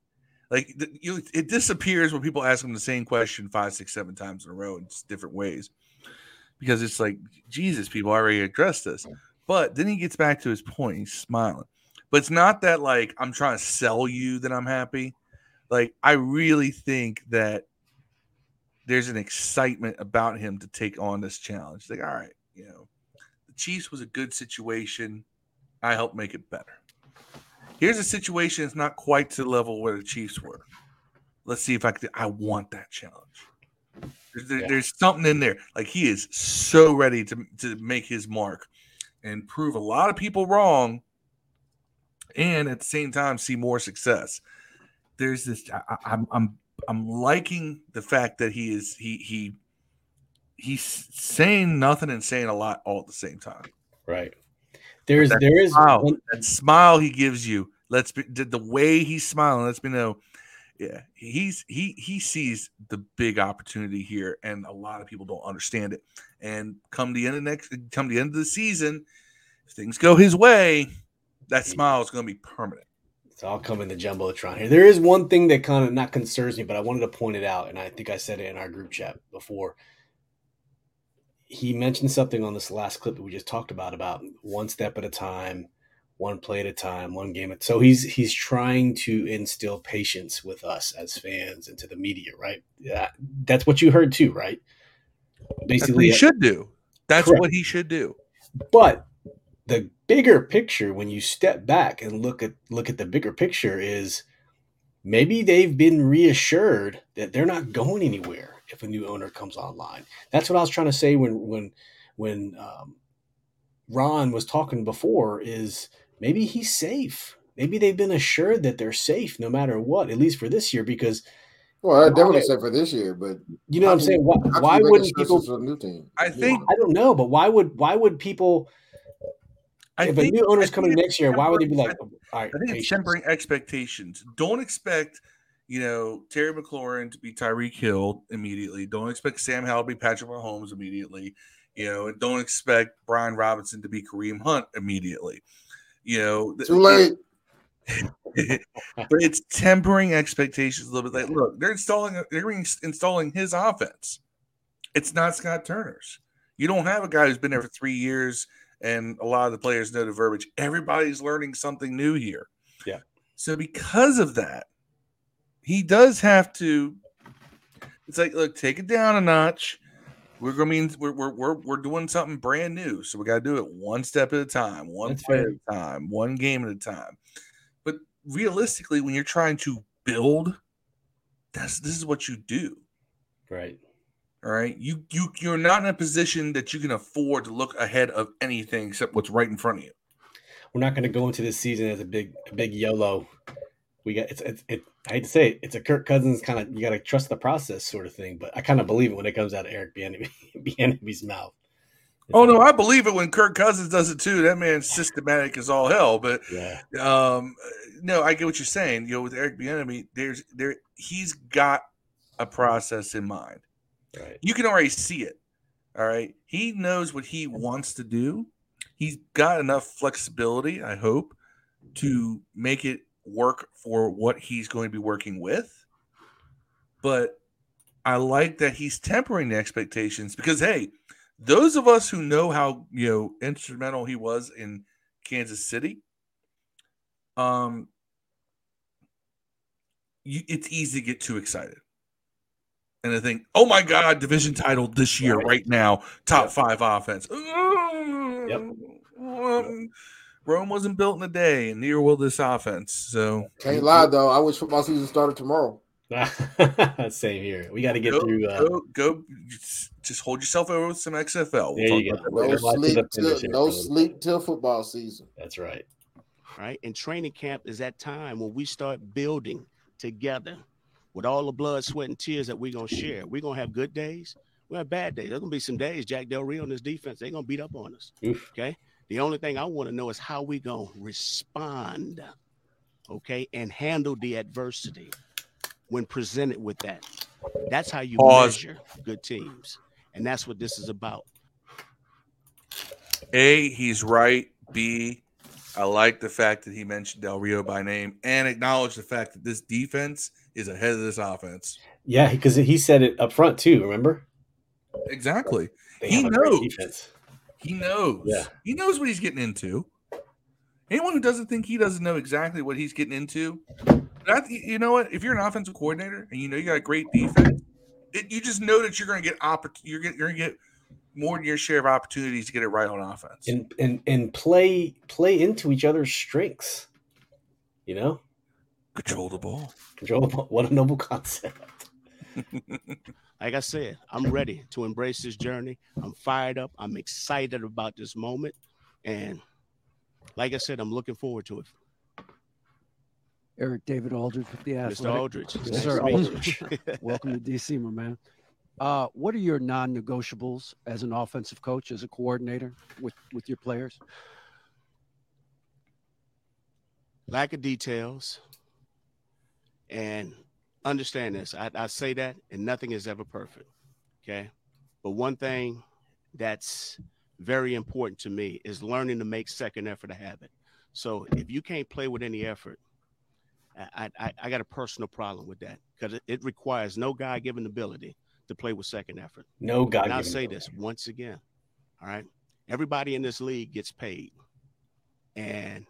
A: Like th- you, it disappears when people ask him the same question five, six, seven times in a row in different ways, because it's like Jesus, people already addressed this. But then he gets back to his point. He's smiling, but it's not that like I'm trying to sell you that I'm happy. Like I really think that there's an excitement about him to take on this challenge. Like, all right, you know, the Chiefs was a good situation. I helped make it better. Here's a situation that's not quite to the level where the Chiefs were. Let's see if I could. I want that challenge. There's, there-
B: Yeah.
A: there's something in there. Like he is so ready to to make his mark and prove a lot of people wrong, and at the same time see more success. There's this. I, I- I'm I'm I'm liking the fact that he is he he he's saying nothing and saying a lot all at the same time.
B: Right. There's
A: that
B: there is
A: smile,
B: one-
A: that smile he gives you. Let's be the, the way he's smiling. Let's me know. Yeah, he's he he sees the big opportunity here, and a lot of people don't understand it. And come the end of next, come the end of the season, if things go his way, that smile is going to be permanent.
B: It's all coming to jumbotron here. There is one thing that kind of not concerns me, but I wanted to point it out, and I think I said it in our group chat before. He mentioned something on this last clip that we just talked about about one step at a time, one play at a time, one game at. So he's he's trying to instill patience with us as fans and to the media, right? Yeah, that's what you heard too, right?
A: What he uh, should do. That's
B: Correct.
A: what he should do.
B: But the bigger picture, when you step back and look at look at the bigger picture, is maybe they've been reassured that they're not going anywhere if a new owner comes online. That's what I was trying to say when when when um, Ron was talking before. Is maybe he's safe. Maybe they've been assured that they're safe no matter what, at least for this year, because
C: Well, I definitely
B: why-
C: say for this year, but
B: you know what I'm saying. Why, why wouldn't people?
C: a new team?
A: I think
B: I don't know, but why would why would people?
A: I
B: if
A: think-
B: a new owner's
A: I
B: coming next year, why would they be like,
A: tempering-
B: all right,
A: I think it's tempering expectations. Don't expect, you know, Terry McLaurin to be Tyreek Hill immediately. Don't expect Sam Howell to be Patrick Mahomes immediately. You know, and don't expect Brian Robinson to be Kareem Hunt immediately. You know, th-
C: Too late. *laughs*
A: but it's tempering expectations a little bit. Like, look, they're installing they're installing his offense. It's not Scott Turner's. You don't have a guy who's been there for three years, and a lot of the players know the verbiage. Everybody's learning something new here.
B: Yeah.
A: So because of that, he does have to. It's like, look, take it down a notch. We're gonna mean we're we're we're, we're doing something brand new, so we got to do it one step at a time, one
B: That's
A: play at a time, one game at a time. But realistically, when you're trying to build, that's this is what you do.
B: Right.
A: All right. You you you're not in a position that you can afford to look ahead of anything except what's right in front of you.
B: We're not going to go into this season as a big a big YOLO. We got it's it's it. I hate to say it, it's a Kirk Cousins kind of you got to trust the process sort of thing. But I kind of believe it when it comes out of Eric Bieniemy- *laughs* Bieniemy's mouth.
A: Oh no, I believe it when Kirk Cousins does it too. That man's systematic as all hell. But
B: Yeah.
A: um, no, I get what you're saying. You know, with Eric Bieniemy, there's there he's got a process in mind.
B: Right.
A: You can already see it. All right, he knows what he wants to do. He's got enough flexibility, I hope, to make it work for what he's going to be working with. But I like that he's tempering the expectations because hey, those of us who know how you know instrumental he was in Kansas City, um, you, it's easy to get too excited. And I think, oh my God, division title this year,
B: Right.
A: right now, top
B: Yep.
A: five offense.
B: Yep.
A: Um, Rome wasn't built in a day, and neither will this offense. So
C: Can't lie though. I wish football season started tomorrow. *laughs*
B: Same here. We got to get
A: go,
B: through. Uh,
A: go, go, just- just hold yourself over with some XFL. We'll
B: There you go.
C: No sleep.
B: the
C: Till, no sleep till football season.
B: That's right.
E: right? And training camp is that time when we start building together with all the blood, sweat, and tears that we're gonna share. We're gonna have good days. We have bad days. There's gonna be some days Jack Del Rio and his defense, they're gonna beat up on us.
B: Oof.
E: Okay. The only thing I want to know is how we gonna respond, okay, and handle the adversity when presented with that. That's how you
A: Pause.
E: measure good teams. And that's what this is about.
A: A, he's right. B, I like the fact that he mentioned Del Rio by name and acknowledged the fact that this defense is ahead of this offense.
B: Yeah, because he said it up front too. Remember?
A: Exactly.
B: They
A: he
B: have a great
A: knows. He knows.
B: Yeah.
A: He knows what he's getting into. Anyone who doesn't think he doesn't know exactly what he's getting into, that, you know what? If you're an offensive coordinator and you know you got a great defense, it, you just know that you're going to get oppor- you're, get, you're going to get more than your share of opportunities to get it right on offense.
B: and and and play play into each other's strengths. You know,
A: Control the ball.
B: control. the ball. What a noble concept. *laughs*
E: like I said, I'm ready to embrace this journey. I'm fired up. I'm excited about this moment. And like I said, I'm looking forward to it.
O: Eric David Aldridge with the
E: Mr.
O: Athletic.
E: Aldridge.
O: Yes, sir.
E: to meet you.
O: Aldridge. *laughs* Welcome to DC, my man. Uh, what are your non-negotiables as an offensive coach, as a coordinator with with your players?
E: Lack of details. And understand this. I, I say that, and nothing is ever perfect. Okay. But one thing that's very important to me is learning to make second effort a habit. So if you can't play with any effort, I, I, I got a personal problem with that because it, it requires no God given ability to play with second effort.
B: No God.
E: And I'll say this once again. All right. Everybody in this league gets paid. And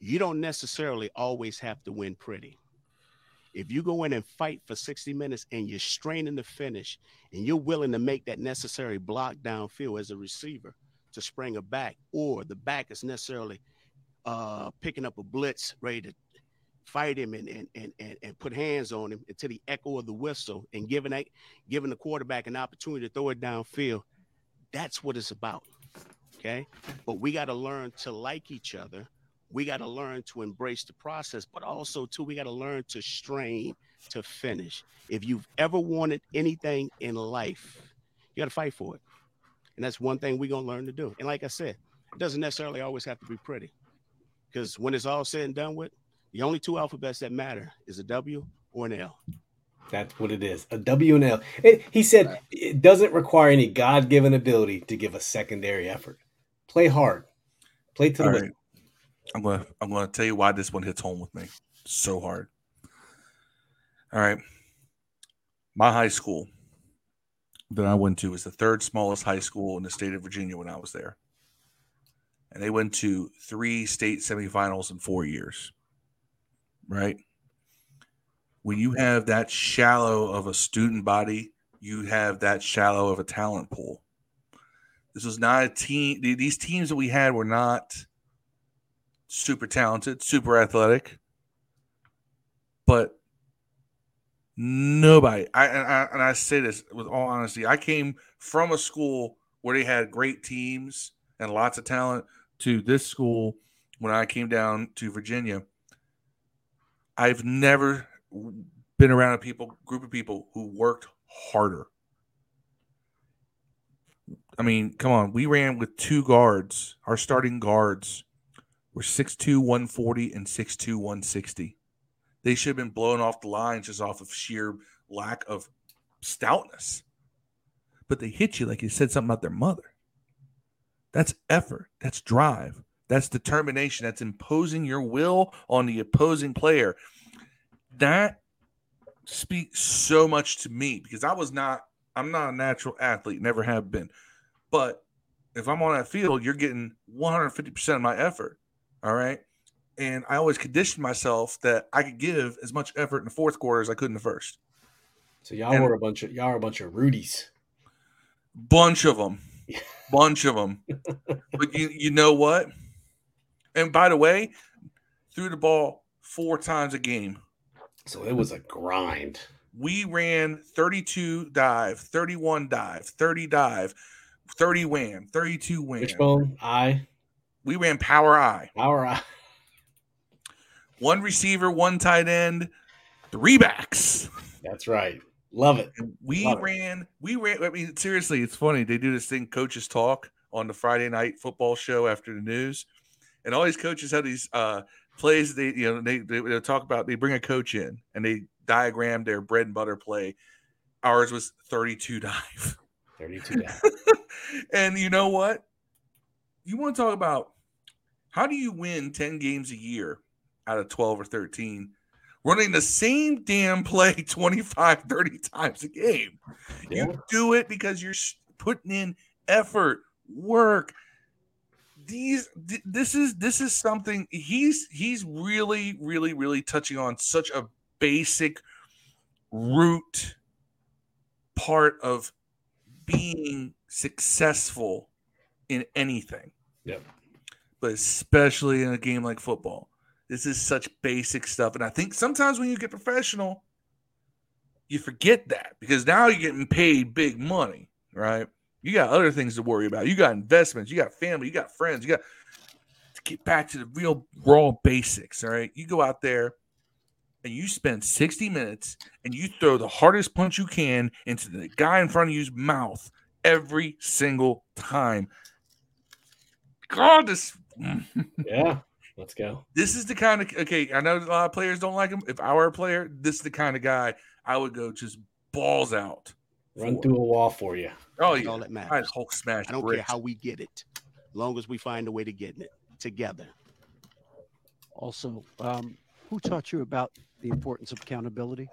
E: you don't necessarily always have to win pretty. If you go in and fight for 60 minutes and you're straining to finish and you're willing to make that necessary block downfield as a receiver to spring a back, or the back is necessarily uh, picking up a blitz, ready to fight him and, and, and, and, and put hands on him until the echo of the whistle and giving that, giving the quarterback an opportunity to throw it downfield. That's what it's about. Okay. But we got to learn to like each other. We got to learn to embrace the process, but also, too, we got to learn to strain to finish. If you've ever wanted anything in life, you got to fight for it. And that's one thing we're going to learn to do. And like I said, it doesn't necessarily always have to be pretty because when it's all said and done with, the only two alphabets that matter is a W or an L.
B: That's what it is. A W and L. It, he said it doesn't require any God given ability to give a secondary effort. Play hard. Play to the
A: All
B: win.
A: right. I'm gonna I'm gonna tell you why this one hits home with me so hard. All right. My high school that I went to was the third smallest high school in the state of Virginia when I was there. And they went to three state semifinals in four years. right? When you have that shallow of a student body, you have that shallow of a talent pool. This was not a team. These teams that we had were not super talented, super athletic, but nobody. I and, I and I say this with all honesty. I came from a school where they had great teams and lots of talent to this school when I came down to Virginia. I've never been around a people group of people who worked harder. I mean, come on. We ran with two guards. Our starting guards were 6'2, 140 and 6'2, 160. They should have been blown off the lines just off of sheer lack of stoutness. But they hit you like you said something about their mother. That's effort. That's drive. That's determination. That's imposing your will on the opposing player. That speaks so much to me because I was not, I'm not a natural athlete, never have been. But if I'm on that field, you're getting 150% of my effort. All right. And I always conditioned myself that I could give as much effort in the fourth quarter as I could in the first.
B: So y'all
A: And-
B: were a bunch of y'all are a bunch of Rudies.
A: Bunch of them. *laughs* Bunch of them. but you, you know what? And by the way, threw the ball four times a game.
B: So it was a grind.
A: We ran 32 dive, 31 dive, 30 dive, 30 wham, 32 wham.
B: Wishbone, I.
A: We ran power eye.
B: Power eye.
A: One receiver, one tight end, three backs.
B: That's right. Love it.
A: We
B: Love it.
A: ran, we ran. I mean, seriously, it's funny. They do this thing, coaches talk on the Friday night football show after the news, and all these coaches have these uh plays. They, you know, they they they'll talk about. They bring a coach in and they diagram their bread and butter play. Ours was thirty-two dive.
B: 32 dive. *laughs*
A: and you know what? You want to talk about how do you win 10 games a year out of 12 or 13 running the same damn play *laughs* 25 30 times a game? You do it because you're putting in effort work. These th- this is this is something he's he's really really really touching on such a basic root part of being successful in anything.
B: Yep.
A: But especially in a game like football. This is such basic stuff. And I think sometimes when you get professional, you forget that because now you're getting paid big money, right? You got other things to worry about. You got investments, you got family, you got friends, you got to get back to the real raw basics. All right. You go out there and you spend 60 minutes and you throw the hardest punch you can into the guy in front of you's mouth every single time. God, this *laughs*
B: Yeah. Let's go.
A: this is the kind of okay. I know a lot of players don't like him. If I were a player, this is the kind of guy I would go just balls out.
B: Run
A: for.
B: through a wall for you.
A: Oh
E: That's
A: yeah,
E: all that matters.
A: I'd Hulk smash.
E: I don't
A: bricks.
E: care how we get it, as long as we find a way to get it together.
O: Also, um, who taught you about the importance of accountability?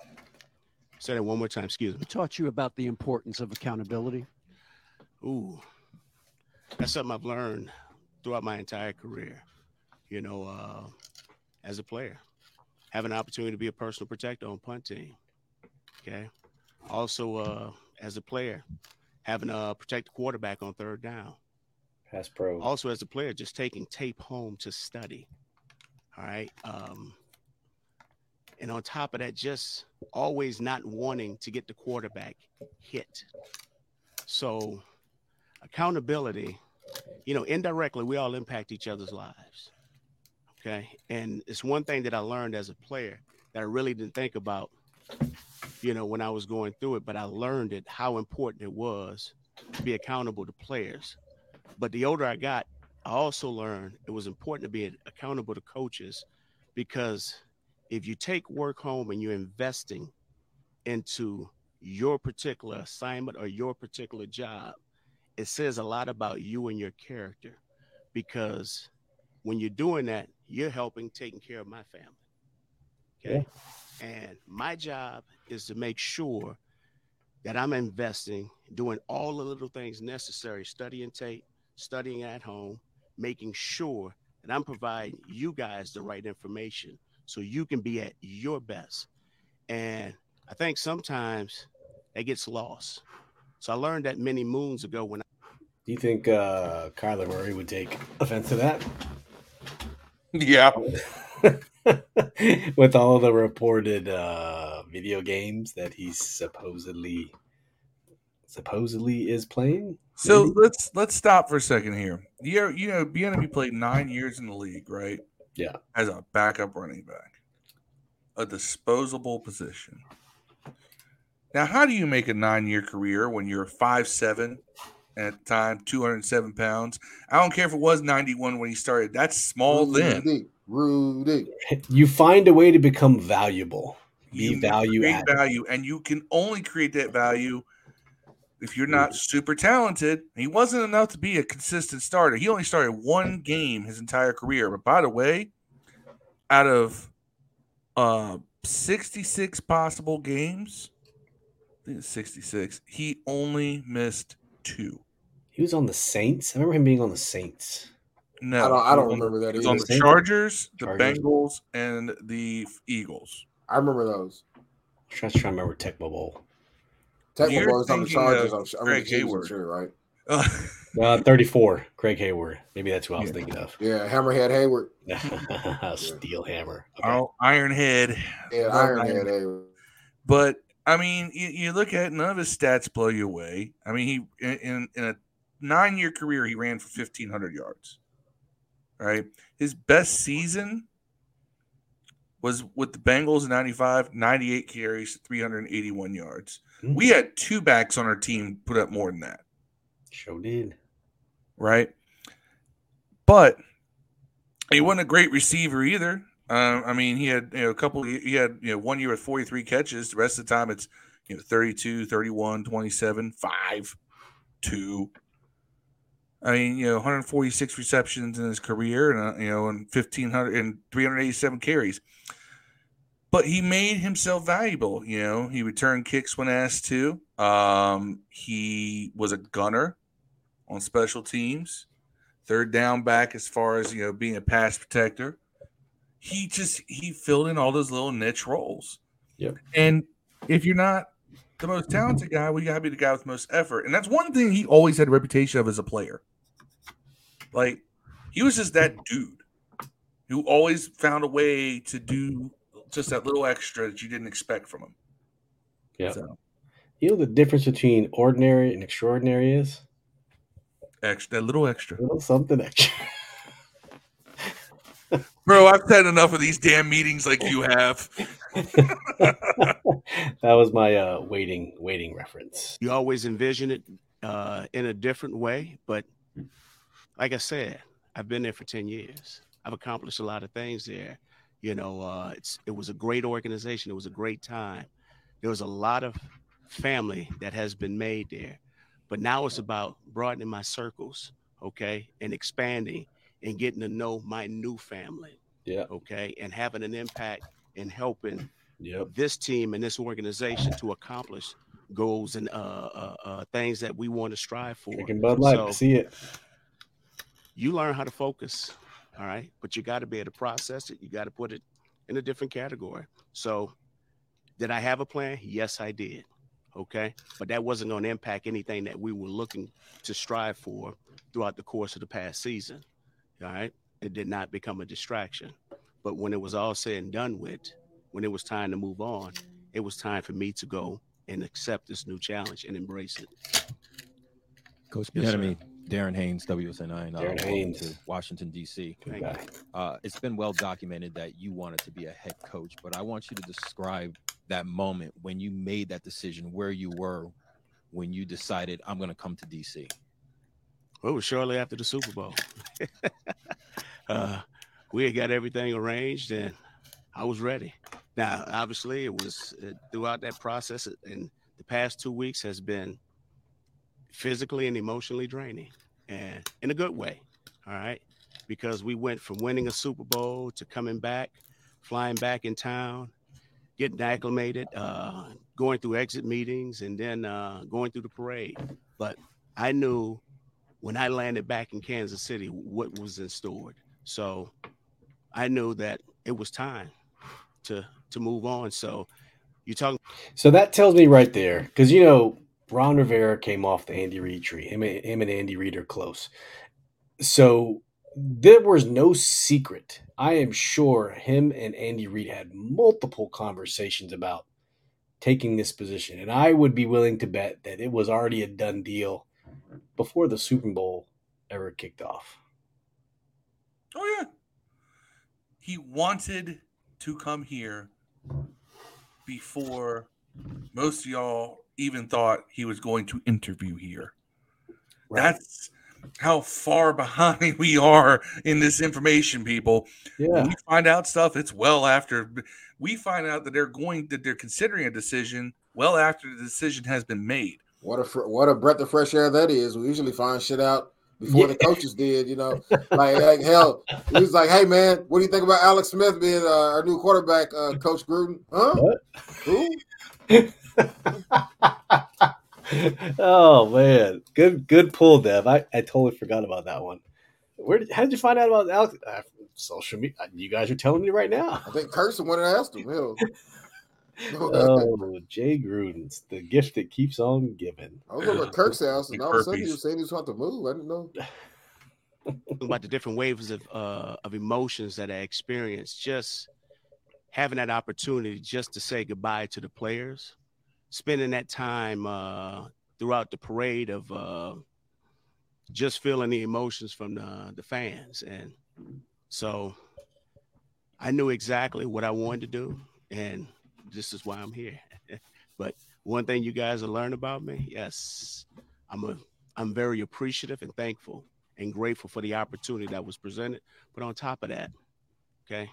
E: Say that one more time. Excuse me.
O: Who taught you about the importance of accountability?
E: Ooh, that's something I've learned throughout my entire career. You know, uh, as a player, have an opportunity to be a personal protector on punt team. Okay. Also, uh, as a player, having a protect quarterback on third down.
B: Pass pro.
E: Also, as a player, just taking tape home to study. All right. Um, and on top of that, just always not wanting to get the quarterback hit. So, accountability, you know, indirectly, we all impact each other's lives. Okay. And it's one thing that I learned as a player that I really didn't think about, you know, when I was going through it, but I learned it how important it was to be accountable to players. But the older I got, I also learned it was important to be accountable to coaches because if you take work home and you're investing into your particular assignment or your particular job, it says a lot about you and your character because when you're doing that, you're helping taking care of my family. Okay. And my job is to make sure that I'm investing, doing all the little things necessary, studying tape, studying at home, making sure that I'm providing you guys the right information so you can be at your best. And I think sometimes it gets lost. So I learned that many moons ago when
B: Do you think uh, Kyler Murray would take offense to that?
A: Yeah. *laughs*
B: With all of the reported uh, video games that he supposedly supposedly is playing.
A: So
B: maybe?
A: let's let's stop for a second here. You you know, Bieniemy played nine years in the league, right?
B: Yeah.
A: As a backup running back, a disposable position. Now, how do you make a nine-year career when you're five seven at the time, two hundred seven pounds? I don't care if it was ninety one when he started. That's small then.
C: Rudy, Rudy.
B: you find a way to become valuable, be
A: You
B: value
A: create
B: added.
A: value, and you can only create that value if you're not super talented. He wasn't enough to be a consistent starter. He only started one game his entire career. But by the way, out of uh 66 possible games, I think it's 66, he only missed two.
B: He was on the Saints. I remember him being on the Saints.
A: No,
C: I don't- I don't
A: he was on-
C: remember that
A: He was on the Chargers, the
B: Chargers.
A: Bengals, and the Eagles.
C: I remember those.
B: I'm trying to remember Tecmo Bowl.
C: Tech
A: You're
C: was on the Chargers. I'm, sure- I
A: Greg
C: the
A: Heyward.
C: sure, right? *laughs*
B: Uh, 34, Craig Heyward. Maybe that's who I was thinking of.
C: Yeah, Hammerhead Heyward. *laughs*
B: Steel Hammer.
A: Oh, Ironhead.
C: Yeah,
A: Love
C: Ironhead Heyward.
A: But I mean, you, you look at it, none of his stats blow you away. I mean, he in in, a nine year career he ran for fifteen hundred yards. Right, his best season was with the Bengals in 95, 98 carries, 381 yards. Hmm. We had two backs on our team put up more than that.
B: Sure did.
A: right? But he wasn't a great receiver either. Um, I mean, he had you know a couple. He had you know one year with 43 catches. The rest of the time, it's you know 32, 31, 27, 5, 2. I mean, you know, 146 receptions in his career, and uh, you know, and 1500 and 387 carries. But he made himself valuable. You know, he returned kicks when asked to. Um, he was a gunner on special teams, third down back as far as you know being a pass protector. He just he filled in all those little niche roles.
B: Yep.
A: And if you're not the most talented guy, well, you gotta be the guy with the most effort. And that's one thing he always had a reputation of as a player. Like he was just that dude who always found a way to do just that little extra that you didn't expect from him.
B: Yeah.
A: So
B: You know the difference between ordinary and extraordinary is?
A: extra that little extra.
B: A little something extra.
A: Bro, I've had enough of these damn meetings like you have. *laughs*
B: that was my uh waiting waiting reference.
E: You always envision it uh, in a different way, but like I said, I've been there for ten years. I've accomplished a lot of things there. You know, uh, it's it was a great organization. It was a great time. There was a lot of family that has been made there, but now it's about broadening my circles, okay, and expanding and getting to know my new family.
B: Yeah.
E: Okay, and having an impact in helping
B: Yep.
E: this team and this organization to accomplish goals and uh, uh, uh, things that we want to strive for.
B: Drinking Bud Light,
E: So
B: see it.
E: you learn how to focus, all right, but you got to be able to process it. You got to put it in a different category. So, did I have a plan? Yes, I did. Okay, but that wasn't going to impact anything that we were looking to strive for throughout the course of the past season. All right, it did not become a distraction. But when it was all said and done with, when it was time to move on, it was time for me to go and accept this new challenge and embrace it.
P: Coach
E: Yes, sir.
P: Bieniemy, Darren Haynes, WUSA9, uh,
B: Darren
P: welcome
B: Haynes.
P: to Washington D.C. Uh, it's been well documented that you wanted to be a head coach, but I want you to describe that moment when you made that decision, where you were when you decided I'm going to come to D.C.
E: Well, it was shortly after the Super Bowl. *laughs* uh, we had got everything arranged and I was ready. Now, obviously, it was uh, throughout that process, uh, and the past two weeks has been physically and emotionally draining, and in a good way. All right, because we went from winning a Super Bowl to coming back, flying back in town, getting acclimated, uh, going through exit meetings, and then uh, going through the parade. But I knew when I landed back in Kansas City what was in store. So I knew that it was time. to to move on. So you're talking
B: So that tells me right there, because you know Ron Rivera came off the Andy Reid tree. Him, him and Andy Reid are close. So there was no secret. I am sure him and Andy Reid had multiple conversations about taking this position, and I would be willing to bet that it was already a done deal before the Super Bowl ever kicked off.
A: Oh yeah. He wanted to come here before most of y'all even thought he was going to interview here. That's how far *laughs* behind we are in this information, people.
B: Yeah.
A: When we find out stuff, it's well after we find out that they're going that they're considering a decision well after the decision has been made.
C: What a fr- what a breath of fresh air that is. We usually find shit out before the coaches did, you know. *laughs* Like, like hell, he was like, "Hey man, what do you think about Alex Smith being uh, our new quarterback, uh, Coach Gruden?" Huh? Who? *laughs*
B: oh man, good good pull, Dev. I, I totally forgot about that one. Where did, how did you find out about Alex? Uh, social media. You guys are telling me right now.
C: I think Kirsten went and asked him. Hell.
B: Oh, Jay Gruden's the gift that keeps on giving.
C: I was over at Kirk's house, and all of a sudden he was saying he was about to move. I didn't know.
E: about the different waves of uh, of emotions that I experienced. Just having that opportunity just to say goodbye to the players, spending that time uh, throughout the parade of uh, just feeling the emotions from the, the fans, and so I knew exactly what I wanted to do, and this is why I'm here. *laughs* but one thing you guys will learn about me, yes, I'm a I'm very appreciative and thankful and grateful for the opportunity that was presented. But on top of that, okay,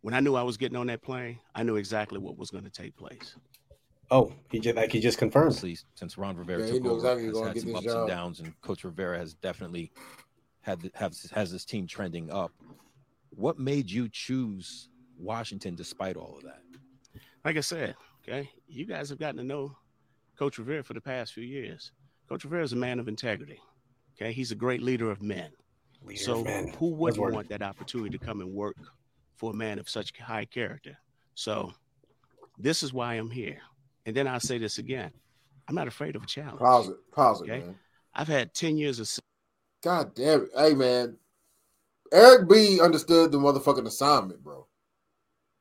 E: when I knew I was getting on that plane, I knew exactly what was going to take place.
B: Oh, he just like he just confirmed.
P: Honestly, since Ron Rivera
C: Yeah,
P: took over,
C: exactly
P: has had some ups
C: job.
P: and downs, and Coach Rivera has definitely had the, has has this team trending up. What made you choose Washington despite all of that?
E: Like I said, okay, you guys have gotten to know Coach Rivera for the past few years. Coach Rivera is a man of integrity. Okay, he's a great leader of men.
B: Leader
E: so
B: of men.
E: who wouldn't want that opportunity to come and work for a man of such high character? So this is why I'm here. And then I'll say this again. I'm not afraid of a challenge.
C: Pause it. Pause it,
E: Okay.
C: man.
E: I've had 10 years of
C: God damn it. Hey, man. Eric B understood the motherfucking assignment, bro.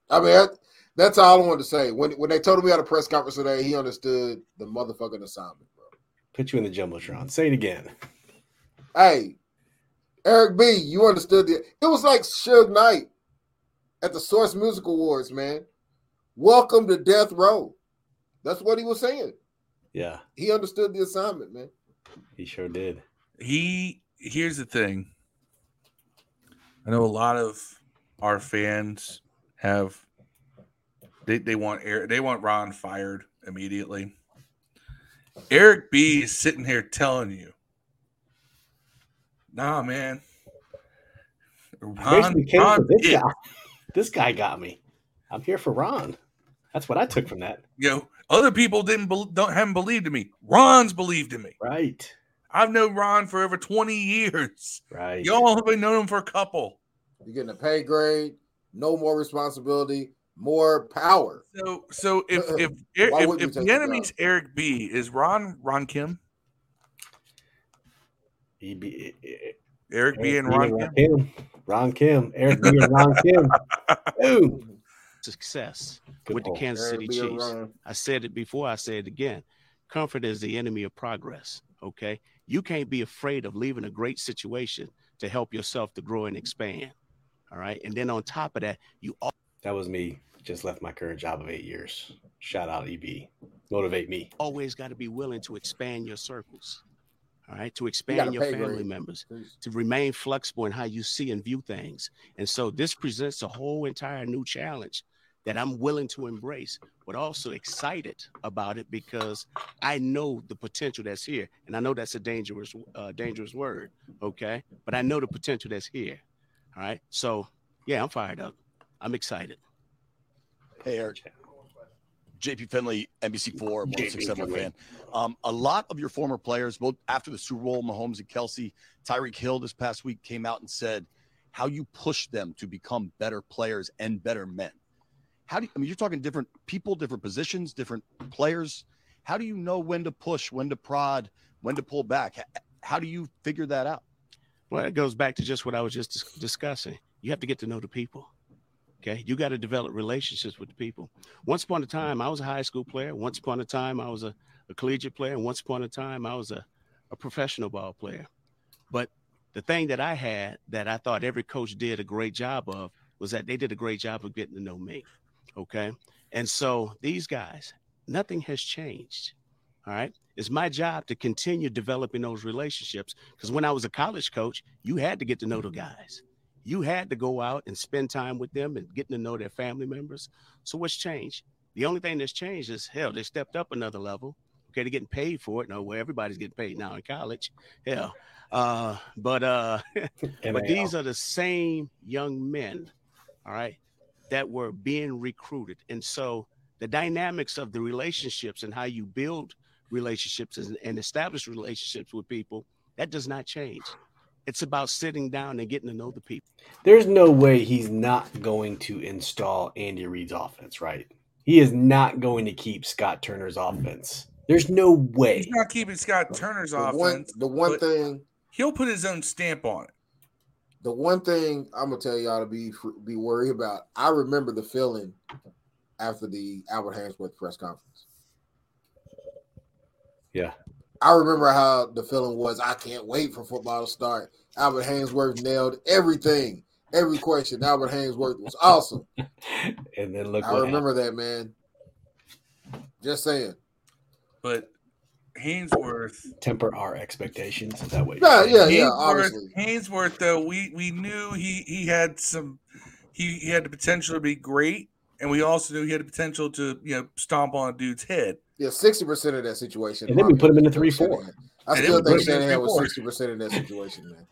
C: I mean, that, that's all I wanted to say. When when they told me at a press conference today, he understood the motherfucking assignment, bro.
B: Put you in the jumbotron. Say it again.
C: Hey, Eric B, you understood the. It was like Suge Knight at the Source Music Awards, man. Welcome to Death Row. That's what he was saying.
B: Yeah,
C: He understood the assignment, man.
B: he sure did.
A: He here's the thing. I know a lot of our fans have they, they want Eric they want Ron fired immediately. Eric B is sitting here telling you, nah, man. Ron, Ron
B: this guy. This guy got me. I'm here for Ron. That's what I took from that.
A: You know, other people didn't bel don't haven't believed in me. Ron's believed in me.
B: Right.
A: I've known Ron for over 20 years.
B: Right.
A: Y'all have been known him for a couple.
C: You're getting a pay grade, no more responsibility, more power.
A: So so if uh-uh. if
C: Why
A: if, if the
C: the
A: enemy's
C: job?
A: Eric B is Ron Ron Kim,
B: He be,
A: Eric B and
B: Eric
A: Ron
B: B
A: Kim.
B: Ron Kim. Ron Kim. Eric B and Ron Kim. *laughs* Boom.
E: success
B: Good
E: with the. Kansas City
C: Eric
E: Chiefs. I said it before, I say it again. Comfort is the enemy of progress. Okay. You can't be afraid of leaving a great situation to help yourself to grow and expand. All right. And then on top of that, you all
B: That was me. Just left my current job of eight years. Shout out EB. Motivate me.
E: always got to be willing to expand your circles. All right. To
C: got a
E: expand your family
C: grade.
E: members,
C: Please.
E: to remain flexible in how you see and view things. And so this presents a whole entire new challenge that I'm willing to embrace, but also excited about it because I know the potential that's here. And I know that's a dangerous, uh, dangerous word. Okay. But I know the potential that's here. All right. So yeah, I'm fired up. I'm excited.
Q: Hey, Eric. JP Finlay, NBC4,
B: JP
Q: 1067 fan. Um, a lot of your former players, both after the Super Bowl, Mahomes and Kelsey, Tyreek Hill this past week came out and said how you pushed them to become better players and better men. How do you, I mean you're talking different people, different positions, different players. How do you know when to push, when to prod, when to pull back? How do you figure that out?
E: Well, it goes back to just what I was just dis- discussing. You have to get to know the people. Okay. You got to develop relationships with the people. Once upon a time, I was a high school player. Once upon a time, I was a, a collegiate player. And once upon a time, I was a, a professional ball player. But the thing that I had that I thought every coach did a great job of was that they did a great job of getting to know me. Okay. And so these guys, nothing has changed. All right. It's my job to continue developing those relationships because when I was a college coach, you had to get to know the guys. You had to go out and spend time with them and getting to know their family members. So what's changed? The only thing that's changed is hell, they stepped up another level. Okay, they're getting paid for it. No, where everybody's getting paid now in college. Hell. Uh, but uh *laughs* but these are the same young men, all right, that were being recruited. And so the dynamics of the relationships and how you build relationships and, and establish relationships with people, that does not change. It's about sitting down and getting to know the people.
B: There's no way he's not going to install Andy Reid's offense, right? He is not going to keep Scott Turner's offense. There's no way.
A: He's not keeping Scott Turner's
C: The
A: offense.
C: one, the one thing,
A: he'll put his own stamp on it.
C: the one thing I'm gonna tell y'all to be be worried about. I remember the feeling after the Albert Haynesworth press conference.
B: Yeah.
C: I remember how the feeling was. I can't wait for football to start. Albert Haynesworth nailed everything, every question. Albert Haynesworth was awesome. *laughs*
B: And then look
C: I
B: what
C: remember that, man. Just saying.
A: But Haynesworth,
B: temper our expectations. Is that way?
C: Yeah,
B: saying?
C: yeah, yeah.
A: Haynesworth,
C: Obviously,
A: Haynesworth, though, we we knew he he had some, he, he had the potential to be great, and we also knew he had the potential to you know stomp on a dude's head.
C: yeah, sixty percent of that situation.
B: And then we put him in the three four.
C: I
A: And
C: still think
A: him
C: Shanahan was sixty percent in that situation, man.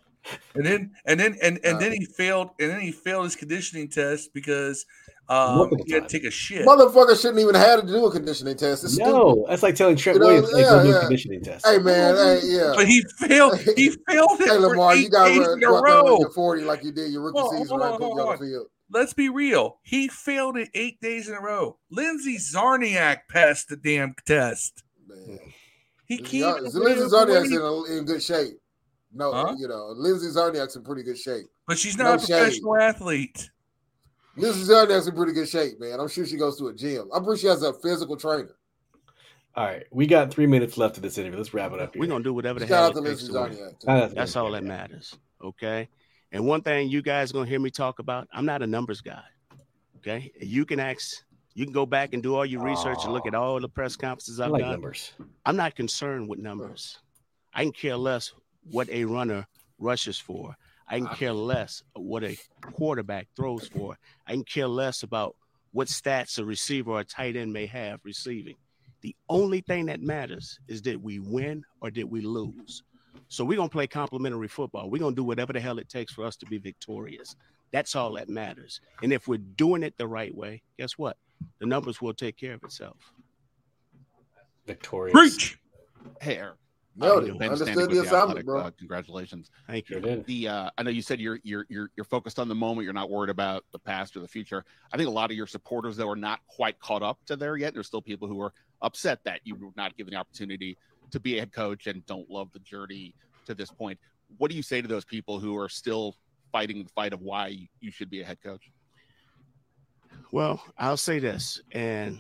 A: And then and then and, and
C: Uh,
A: then he failed and then he failed his conditioning test because um, he had to take a shit.
C: Motherfucker shouldn't even have to do a conditioning test. It's
B: No,
C: stupid.
B: that's like telling Trent
C: You know,
B: Williams like go
C: yeah,
B: do a conditioning test.
C: Hey man, hey yeah.
A: But he failed. *laughs* He failed it
C: Hey
A: for
C: Lamar,
A: eight
C: you got
A: days
C: to
A: in a
C: go out there
A: row.
C: your forty like you did your rookie
A: Hold on,
C: season
A: hold
C: right
A: on,
C: put
A: hold
C: on
A: on.
C: field.
A: Let's be real. He failed it eight days in a row. Lindsay Czarniak passed the damn test. He can't.
C: Lindsay
A: even Czarniak's
C: in, a, in good shape. No,
A: Huh?
C: you know, Lindsay Czarniak's in pretty good shape.
A: But she's
C: No
A: not a
C: shade.
A: professional athlete.
C: Lindsay Czarniak's in pretty good shape, man. I'm sure she goes to a gym. I'm pretty sure she has a physical trainer.
B: All right, we got three minutes left of this interview. Let's wrap it up. Here.
E: We're gonna do whatever the
C: Shout
E: hell
C: out
E: it
C: to
E: takes to win.
C: Czarniak.
B: Shout out to
E: That's all that matters. Okay. And one thing you guys are gonna hear me talk about, I'm not a numbers guy. Okay. You can ask, you can go back and do all your research and look at all the press conferences
B: I
E: I've
B: like
E: done.
B: numbers.
E: I'm not concerned with numbers. I can care less what a runner rushes for. I can care less what a quarterback throws for. I can care less about what stats a receiver or a tight end may have receiving. The only thing that matters is did we win or did we lose? So we're gonna play complementary football. We're gonna do whatever the hell it takes for us to be victorious. That's all that matters. And if we're doing it the right way, guess what? The numbers will take care of itself.
B: Victorious.
A: Preach.
R: Hey, Eric.
C: Nailed
R: Uh,
C: it.
R: Ben
C: Understood the assignment,
R: Athletic.
C: bro.
R: Uh, congratulations.
E: Thank you.
R: The uh, I know you said you're you're you're you're focused on the moment. You're not worried about the past or the future. I think a lot of your supporters though are not quite caught up to there yet. There's still people who are upset that you were not given the opportunity to be a head coach and don't love the journey to this point. What do you say to those people who are still fighting the fight of why you should be a head coach?
E: Well, I'll say this, and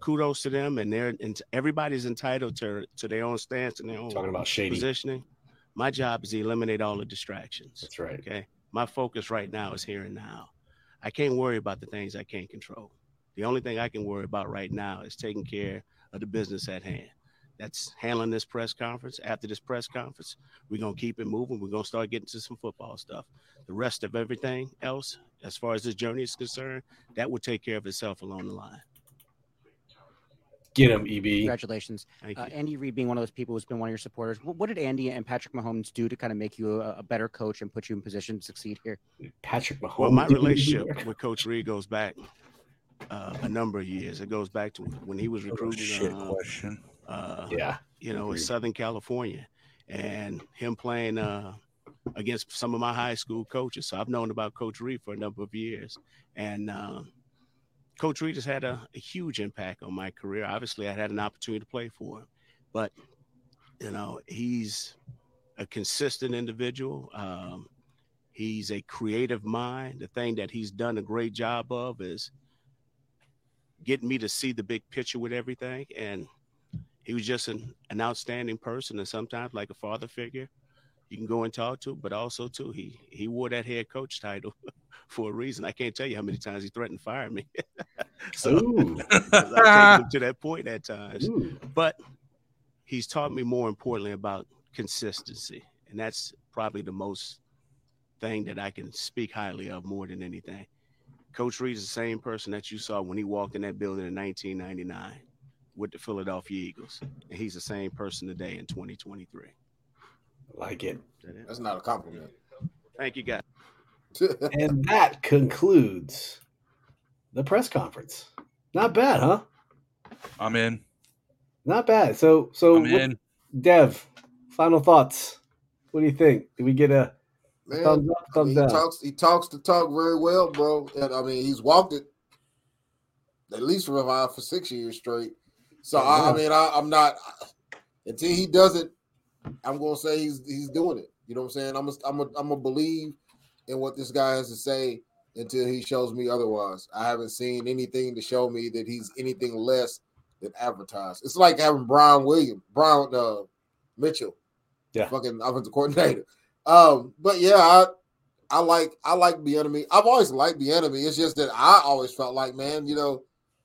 E: kudos to them, and they're and everybody's entitled to to their own stance and their own
B: Talking about shady.
E: positioning. My job is to eliminate all the distractions.
B: That's right.
E: Okay. My focus right now is here and now. I can't worry about the things I can't control. The only thing I can worry about right now is taking care of the business at hand. That's handling this press conference. After this press conference, we're gonna keep it moving. We're gonna start getting to some football stuff. The rest of everything else, as far as this journey is concerned, that will take care of itself along the line.
B: Get him, E EB.
S: Congratulations.
E: Thank
S: Uh,
E: you.
S: Andy Reid being one of those people who's been one of your supporters. What, what did Andy and Patrick Mahomes do to kind of make you a, a better coach and put you in position to succeed here?
B: Patrick Mahomes.
E: Well, my relationship with Coach Reid goes back uh, a number of years. It goes back to when he was recruiting.
A: shit
E: uh,
A: question.
E: Uh,
B: Yeah.
E: you know, in Southern California, and him playing uh, against some of my high school coaches. So I've known about Coach Reid for a number of years, and um, Coach Reid has had a, a huge impact on my career. Obviously, I had an opportunity to play for him, but you know, he's a consistent individual. Um, he's a creative mind. The thing that he's done a great job of is getting me to see the big picture with everything. And he was just an, an outstanding person and sometimes like a father figure you can go and talk to, but also too, he he wore that head coach title *laughs* for a reason. I can't tell you how many times he threatened to fire me. *laughs* so *laughs* I take him to that point at times.
B: Ooh.
E: But he's taught me more importantly about consistency. And that's probably the most thing that I can speak highly of more than anything. Coach Reid is the same person that you saw when he walked in that building in 1999 with the Philadelphia Eagles. And he's the same person today in 2023.
B: Like it.
C: That's not a compliment.
E: Thank you, guys. *laughs*
B: and that concludes the press conference. Not bad, huh?
A: I'm in.
B: Not bad. So, so
A: I'm
B: what-
A: in.
B: Dev, final thoughts. What do you think? Did we get a
C: Man,
B: thumbs up,
C: I
B: thumbs
C: mean,
B: down?
C: he talks. He talks the talk very well, bro. And I mean, he's walked it at least for five for six years straight. So I, I mean, I, I'm not until he does it. I'm gonna say he's he's doing it. You know what I'm saying? I'm a, I'm a, I'm gonna believe in what this guy has to say until he shows me otherwise. I haven't seen anything to show me that he's anything less than advertised. It's like having Brian Williams, Brian uh, Mitchell,
B: yeah,
C: fucking offensive coordinator. Um, but yeah, I I like I like Bieniemy. I've always liked Bieniemy. It's just that I always felt like, man, you know,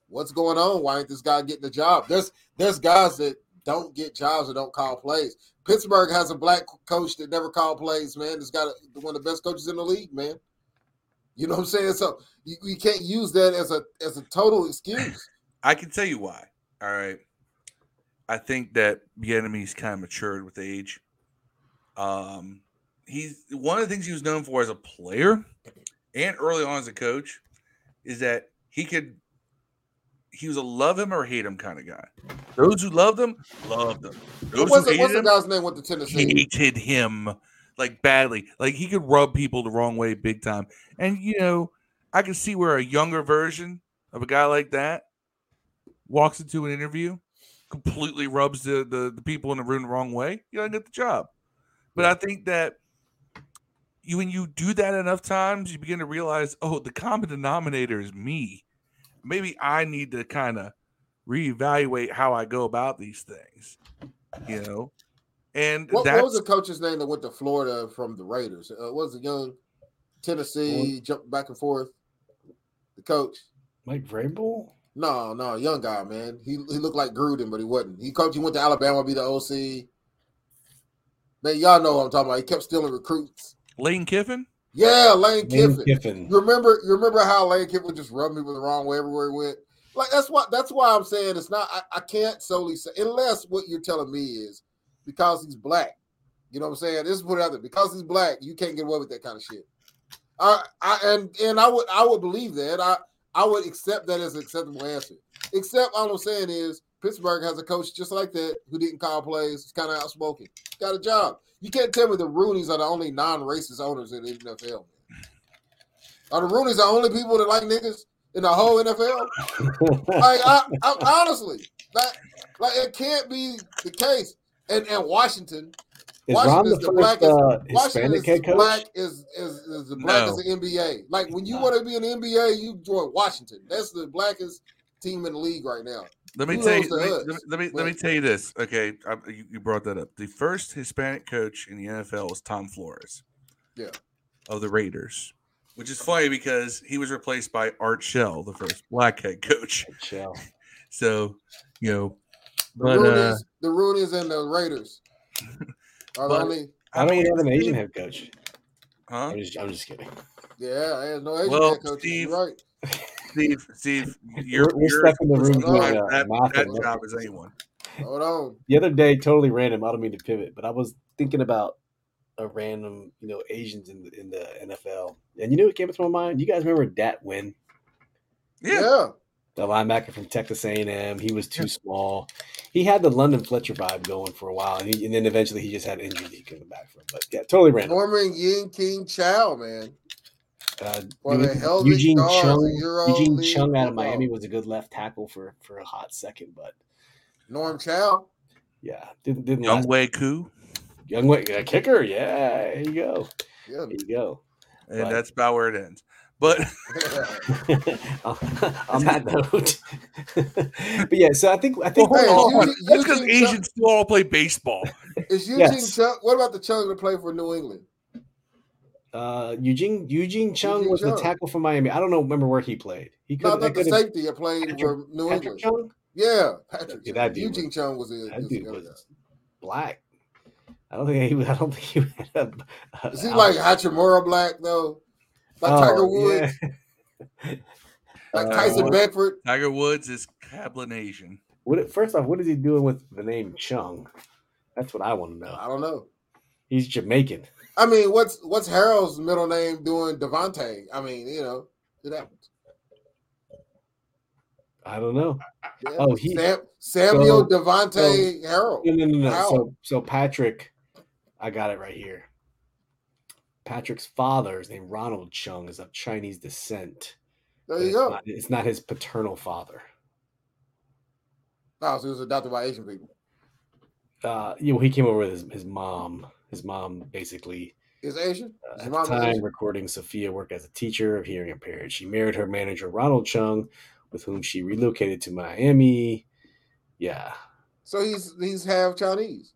C: what's going on? Why ain't this guy getting the job? There's there's guys that don't get jobs or don't call plays. Pittsburgh has a black coach that never called plays, man. It's got a, one of the best coaches in the league, man. You know what I'm saying? So you, you can't use that as a as a total excuse. *clears throat*
A: I can tell you why. All right. I think that Bieniemy's kind of matured with age. Um, he's one of the things he was known for as a player and early on as a coach is that he could he was a love him or hate him kind of guy. Those who loved him loved him. Those
C: What's
A: who hated
C: the
A: him
C: guy's name with the Tennessee?
A: hated him like badly. Like he could rub people the wrong way big time. And you know, I can see where a younger version of a guy like that walks into an interview, completely rubs the the, the people in the room the wrong way. You don't get the job. But I think that you when you do that enough times, you begin to realize, oh, the common denominator is me. Maybe I need to kind of reevaluate how I go about these things. You know, and
C: What,
A: that's
C: what was the coach's name that went to Florida from the Raiders? Uh, what was it young Tennessee jumped back and forth? The coach.
B: Mike Vrabel?
C: No, no, young guy, man. He he looked like Gruden, but he wasn't. He coached. He went to Alabama, be the OC. Man, y'all know what I'm talking about. He kept stealing recruits.
A: Lane Kiffin.
C: Yeah, Lane
B: Lane
C: Kiffin.
B: Kiffin.
C: You remember? You remember how Lane Kiffin just rubbed me with the wrong way everywhere he went? Like that's why. That's why I'm saying it's not. I, I can't solely say unless what you're telling me is because he's black. You know what I'm saying? This is what out there. Because he's black, you can't get away with that kind of shit. I, I and and I would I would believe that. I I would accept that as an acceptable answer. Except all I'm saying is Pittsburgh has a coach just like that who didn't call plays. He's kind of outspoken. Got a job. You can't tell me the Rooneys are the only non-racist owners in the NFL. Are the Rooneys the only people that like niggas in the whole NFL? *laughs* like, I, I, honestly, like, like it can't be the case. And and Washington,
B: Is
C: Washington
B: Ron
C: is
B: the
C: the
B: first
C: blackest.
B: uh,
C: Washington is
B: head coach?
C: black is is, is the blackest
A: No.
C: in NBA. Like when you want to be in NBA, you join Washington. That's the blackest team in the league right now.
A: Let me
C: Kudos
A: tell you. Let me, let me let me, let me tell you this. Okay, I, you, you brought that up. The first Hispanic coach in the NFL was Tom Flores
C: Yeah.
A: of the Raiders, which is funny because he was replaced by Art Shell, the first black head coach.
B: Shell. *laughs*
A: So, you know,
C: The
A: but
C: Rooneys,
A: uh,
C: the Rooneys and the Raiders are the
A: But-
C: only.
B: Why don't we have an Asian head coach?
A: huh?
B: I'm just, I'm just kidding.
C: Yeah, there's no Asian
A: Well,
C: head.
A: Steve,
C: You're right.
A: Steve, Steve, *laughs* you're,
B: We're- we're
A: you're
B: stuck in the room
A: sometimes
B: doing, uh,
A: that, that job
B: numbers.
A: is anyone.
C: Hold on.
B: The other day, totally random. I don't mean to pivot, but I was thinking about a random, you know, Asians in the in the NFL, and you know what came into my mind? You guys remember Dat Nguyen,
C: Yeah.
B: the linebacker from Texas A&M? He was too small. He had the London Fletcher vibe going for a while, and, he, and then eventually he just had injury that he couldn't come back from. But yeah, totally random.
C: Norman Yin King Chow, man.
B: Uh,
C: For the
B: Eu- Eugene Chung, Eugene
C: League
B: Chung out of. Miami was a good left tackle for for a hot second, but
C: Norm Chow.
B: yeah, didn't didn't
A: Young
B: last.
A: Wei Koo.
B: Young Wei, uh, kicker, yeah, there you go,
C: Yeah.
B: there you go.
A: And
B: But-
A: that's about where it ends. But *laughs* *laughs*
B: on that note, *laughs* but yeah, so I think I think
A: Well, hold
C: Hey,
A: on.
C: Eugene-
A: That's because Asians still all play baseball.
C: Is Eugene
B: Yes.
C: Chung? What about the Chung that play for New England?
B: Uh, Eugene Eugene Chung
C: Eugene
B: was the tackle for Miami. I don't know, remember where he played. He
C: No,
B: could
C: not the safety that played for New
B: Patrick
C: England.
B: Chung?
C: Yeah, Patrick.
B: Yeah, that dude
C: Eugene
B: was-
C: Chung was the,
B: That
C: was
B: dude was black. I don't think he. was- I don't think he *laughs* had a.
C: guy. Is he like Hachimura Black though? Like
B: Oh,
C: Tiger Woods? *laughs* Like
B: Uh,
C: Tyson
B: what-
C: Bedford?
A: Tiger Woods is Cablinasian.
B: What? First off, what is he doing with the name Chung? That's what I want to know.
C: I don't know.
B: He's Jamaican.
C: I mean, what's what's Harold's middle name doing Devontae? I mean, you know, it happens.
B: I don't know.
C: Yeah.
B: Oh, he
C: Sam, Samuel
B: so-
C: Devontae
B: so-
C: Harold.
B: No, no, no. So, so Patrick, I got it right here. Patrick's father is named Ronald Chung, is of Chinese descent.
C: There you
B: it's
C: go.
B: Not, it's not his paternal father.
C: No, so he was adopted by Asian people.
B: Uh, you know, he came over with his, his mom. His mom basically
C: Is Asian?
B: Uh,
C: His
B: at the
C: mom
B: time
C: Asian?
B: recording, Sophia worked as a teacher of hearing impaired. She married her manager, Ronald Chung, with whom she relocated to Miami. Yeah,
C: So he's he's half Chinese.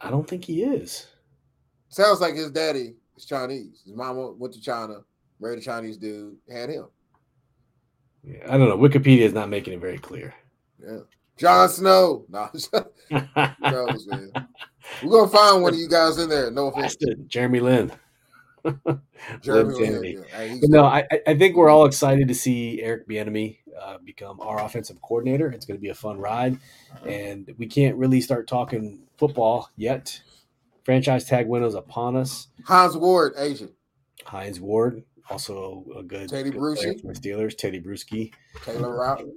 B: I don't think he is.
C: Sounds like his daddy is Chinese. His mama went to China, married a Chinese dude, had him.
B: Yeah, I don't know. Wikipedia is not making it very clear.
C: Yeah. Jon Snow. *laughs* No, knows, *laughs* *laughs* man. We're gonna find one of you guys in there. No offense.
B: Bastard, Jeremy Lin. *laughs*
C: Jeremy
B: Lin
C: Lin, yeah. Hey,
B: no. I, I- I think we're all excited to see Eric Bieniemy uh, become our offensive coordinator. It's going to be a fun ride, and we can't really start talking football yet. Franchise tag windows upon us.
C: Hines Ward, agent.
B: Hines Ward, also a good,
C: Tedy
B: good
C: Bruschi.
B: for Steelers. Tedy Bruschi.
C: Taylor Route.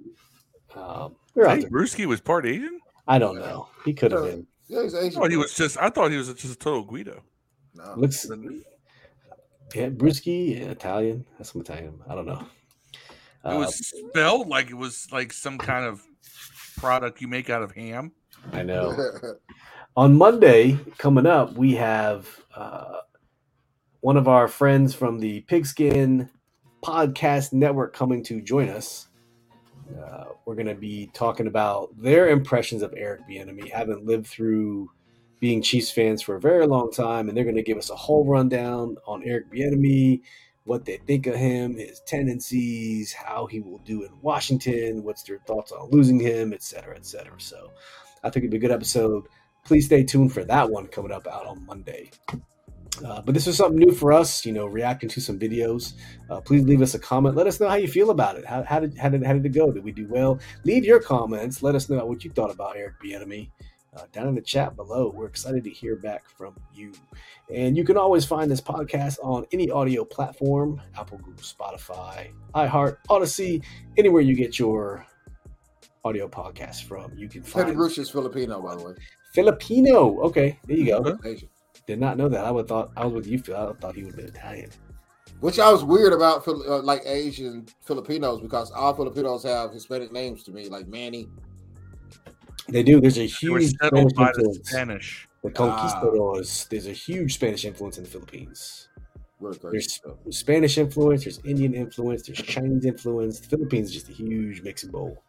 B: Um, we're
A: Tedy
B: there.
A: Bruschi was part Asian.
B: I don't know. He could have been.
C: Yeah, he's
A: I thought he was just. I thought he was just a total Guido.
C: No.
B: Looks. Yeah, Bruschi, yeah, Italian. That's some Italian. I don't know.
A: It
B: Uh,
A: was spelled like it was like some kind of product you make out of ham.
B: I know. *laughs* On Monday, coming up, we have uh, one of our friends from the Pigskin Podcast Network coming to join us. Uh, we're going to be talking about their impressions of Eric Bieniemy, having lived through being Chiefs fans for a very long time, and they're going to give us a whole rundown on Eric Bieniemy, what they think of him, his tendencies, how he will do in Washington, what's their thoughts on losing him, et cetera, et cetera. So I think it'd be a good episode. Please stay tuned for that one coming up out on Monday. Uh, but this is something new for us, you know, reacting to some videos. Uh, please leave us a comment. Let us know how you feel about it. How, how did how did how did it go? Did we do well? Leave your comments. Let us know what you thought about Eric Bieniemy uh, down in the chat below. We're excited to hear back from you. And you can always find this podcast on any audio platform: Apple, Google, Spotify, iHeart, Audacy, anywhere you get your audio podcasts from. You can
C: Tedy
B: find
C: Bruce is Filipino, by the way.
B: Filipino. Okay, there you go.
C: Asian.
B: Did not know that. I would thought I was with you, Phil. I thought he would have been Italian.
C: Which I was weird about, uh, like Asian Filipinos, because all Filipinos have Hispanic names to me, like Manny.
B: They do. There's a huge Spanish
A: by the
B: influence.
A: Spanish.
B: The conquistadors. There's a huge Spanish influence in the Philippines. There's. Spanish influence. There's Indian influence. There's Chinese influence. The Philippines is just a huge mixing bowl.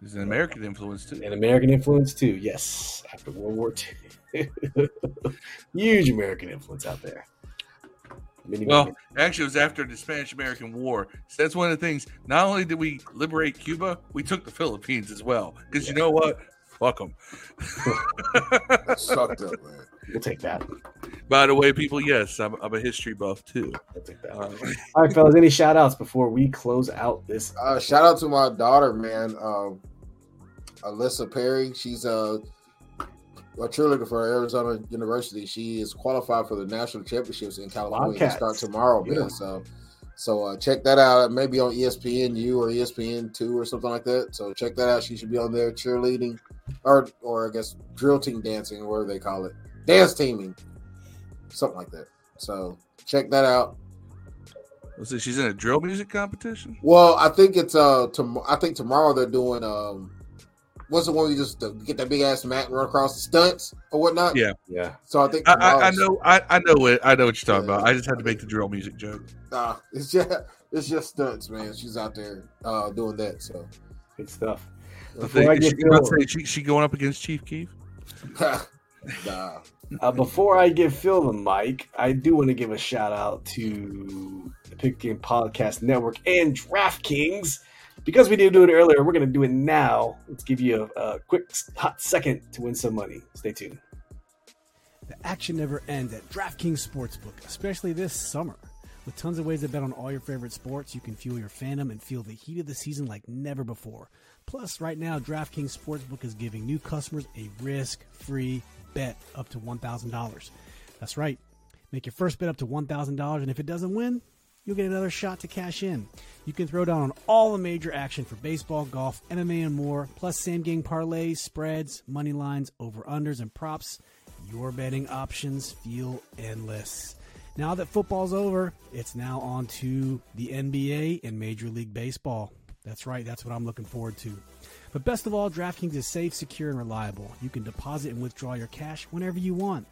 A: There's an American influence too.
B: And American influence too. Yes, after World War II, *laughs* huge American influence out there. Many,
A: Well,
B: many-
A: actually, it was after the Spanish American War. So that's one of the things. Not only did we liberate Cuba, we took the Philippines as well. Because you know what? Fuck them. *laughs*
C: Sucked up, man.
B: We'll take that.
A: By the way, people, yes, I'm, I'm a history buff too. Uh,
B: All right, fellas. Any shout outs before we close out this?
C: Uh, shout out to my daughter, man. Um, Alyssa Perry. She's a, a cheerleader for Arizona University. She is qualified for the national championships in California. They
B: Wildcats.
C: start tomorrow, man.
B: Yeah.
C: So, so uh, check that out. Maybe on ESPN ESPNU or ESPN two or something like that. So check that out. She should be on there cheerleading, or or I guess drill team dancing, or whatever they call it, dance teaming, something like that. So check that out.
A: So she's in a drill music competition.
C: Well, I think it's uh, tom- I think tomorrow they're doing um, what's the one you just get that big ass mat and run across the stunts or whatnot.
A: Yeah,
B: yeah.
C: So I think
A: I, I, I know. I, I know what I know what you're talking about. I just had to make the drill music joke.
C: Nah, it's just it's just stunts, man. She's out there uh doing that. So
B: good stuff.
A: I
B: Before
A: think-
B: I
A: is
B: get
A: she, about say, she, she going up against Chief Keef? *laughs*
C: nah.
B: Uh, before I give Phil the mic, I do want to give a shout out to the Pigskin Podcast Network and DraftKings. Because we didn't do it earlier, we're going to do it now. Let's give you a, a quick, hot second to win some money. Stay tuned.
T: The action never ends at DraftKings Sportsbook, especially this summer. With tons of ways to bet on all your favorite sports, you can fuel your fandom and feel the heat of the season like never before. Plus, right now, DraftKings Sportsbook is giving new customers a risk free bet up to $1,000. That's right. Make your first bet up to $1,000, and if it doesn't win, you'll get another shot to cash in. You can throw down on all the major action for baseball, golf, MMA, and more, plus same game parlays, spreads, money lines, over unders, and props. Your betting options feel endless. Now that football's over, it's now on to the NBA and Major League Baseball. That's right, that's what I'm looking forward to. But best of all, DraftKings is safe, secure, and reliable. You can deposit and withdraw your cash whenever you want.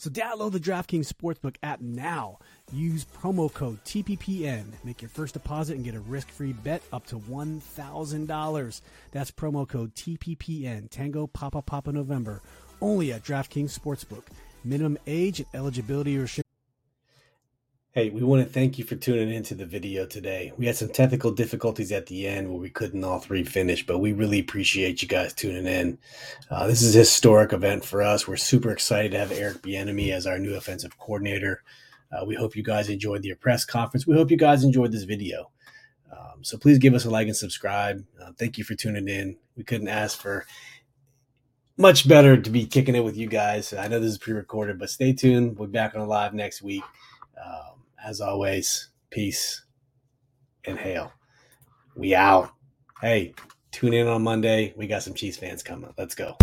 T: So download the DraftKings Sportsbook app now. Use promo code TPPN. Make your first deposit and get a risk-free bet up to $1,000. That's promo code TPPN. Tango Papa Papa November. Only at DraftKings Sportsbook. Minimum age and eligibility restrictions.
B: Hey, we want to thank you for tuning into the video today. We had some technical difficulties at the end where we couldn't all three finish, but we really appreciate you guys tuning in. Uh, this is a historic event for us. We're super excited to have Eric Bieniemy as our new offensive coordinator. Uh, we hope you guys enjoyed the press conference. We hope you guys enjoyed this video. Um, so please give us a like and subscribe. Uh, thank you for tuning in. We couldn't ask for much better to be kicking it with you guys. I know this is pre-recorded, but stay tuned. We'll be back on live next week. Um, as always, peace and hail. We out. Hey, tune in on Monday. We got some Chiefs fans coming. Let's go.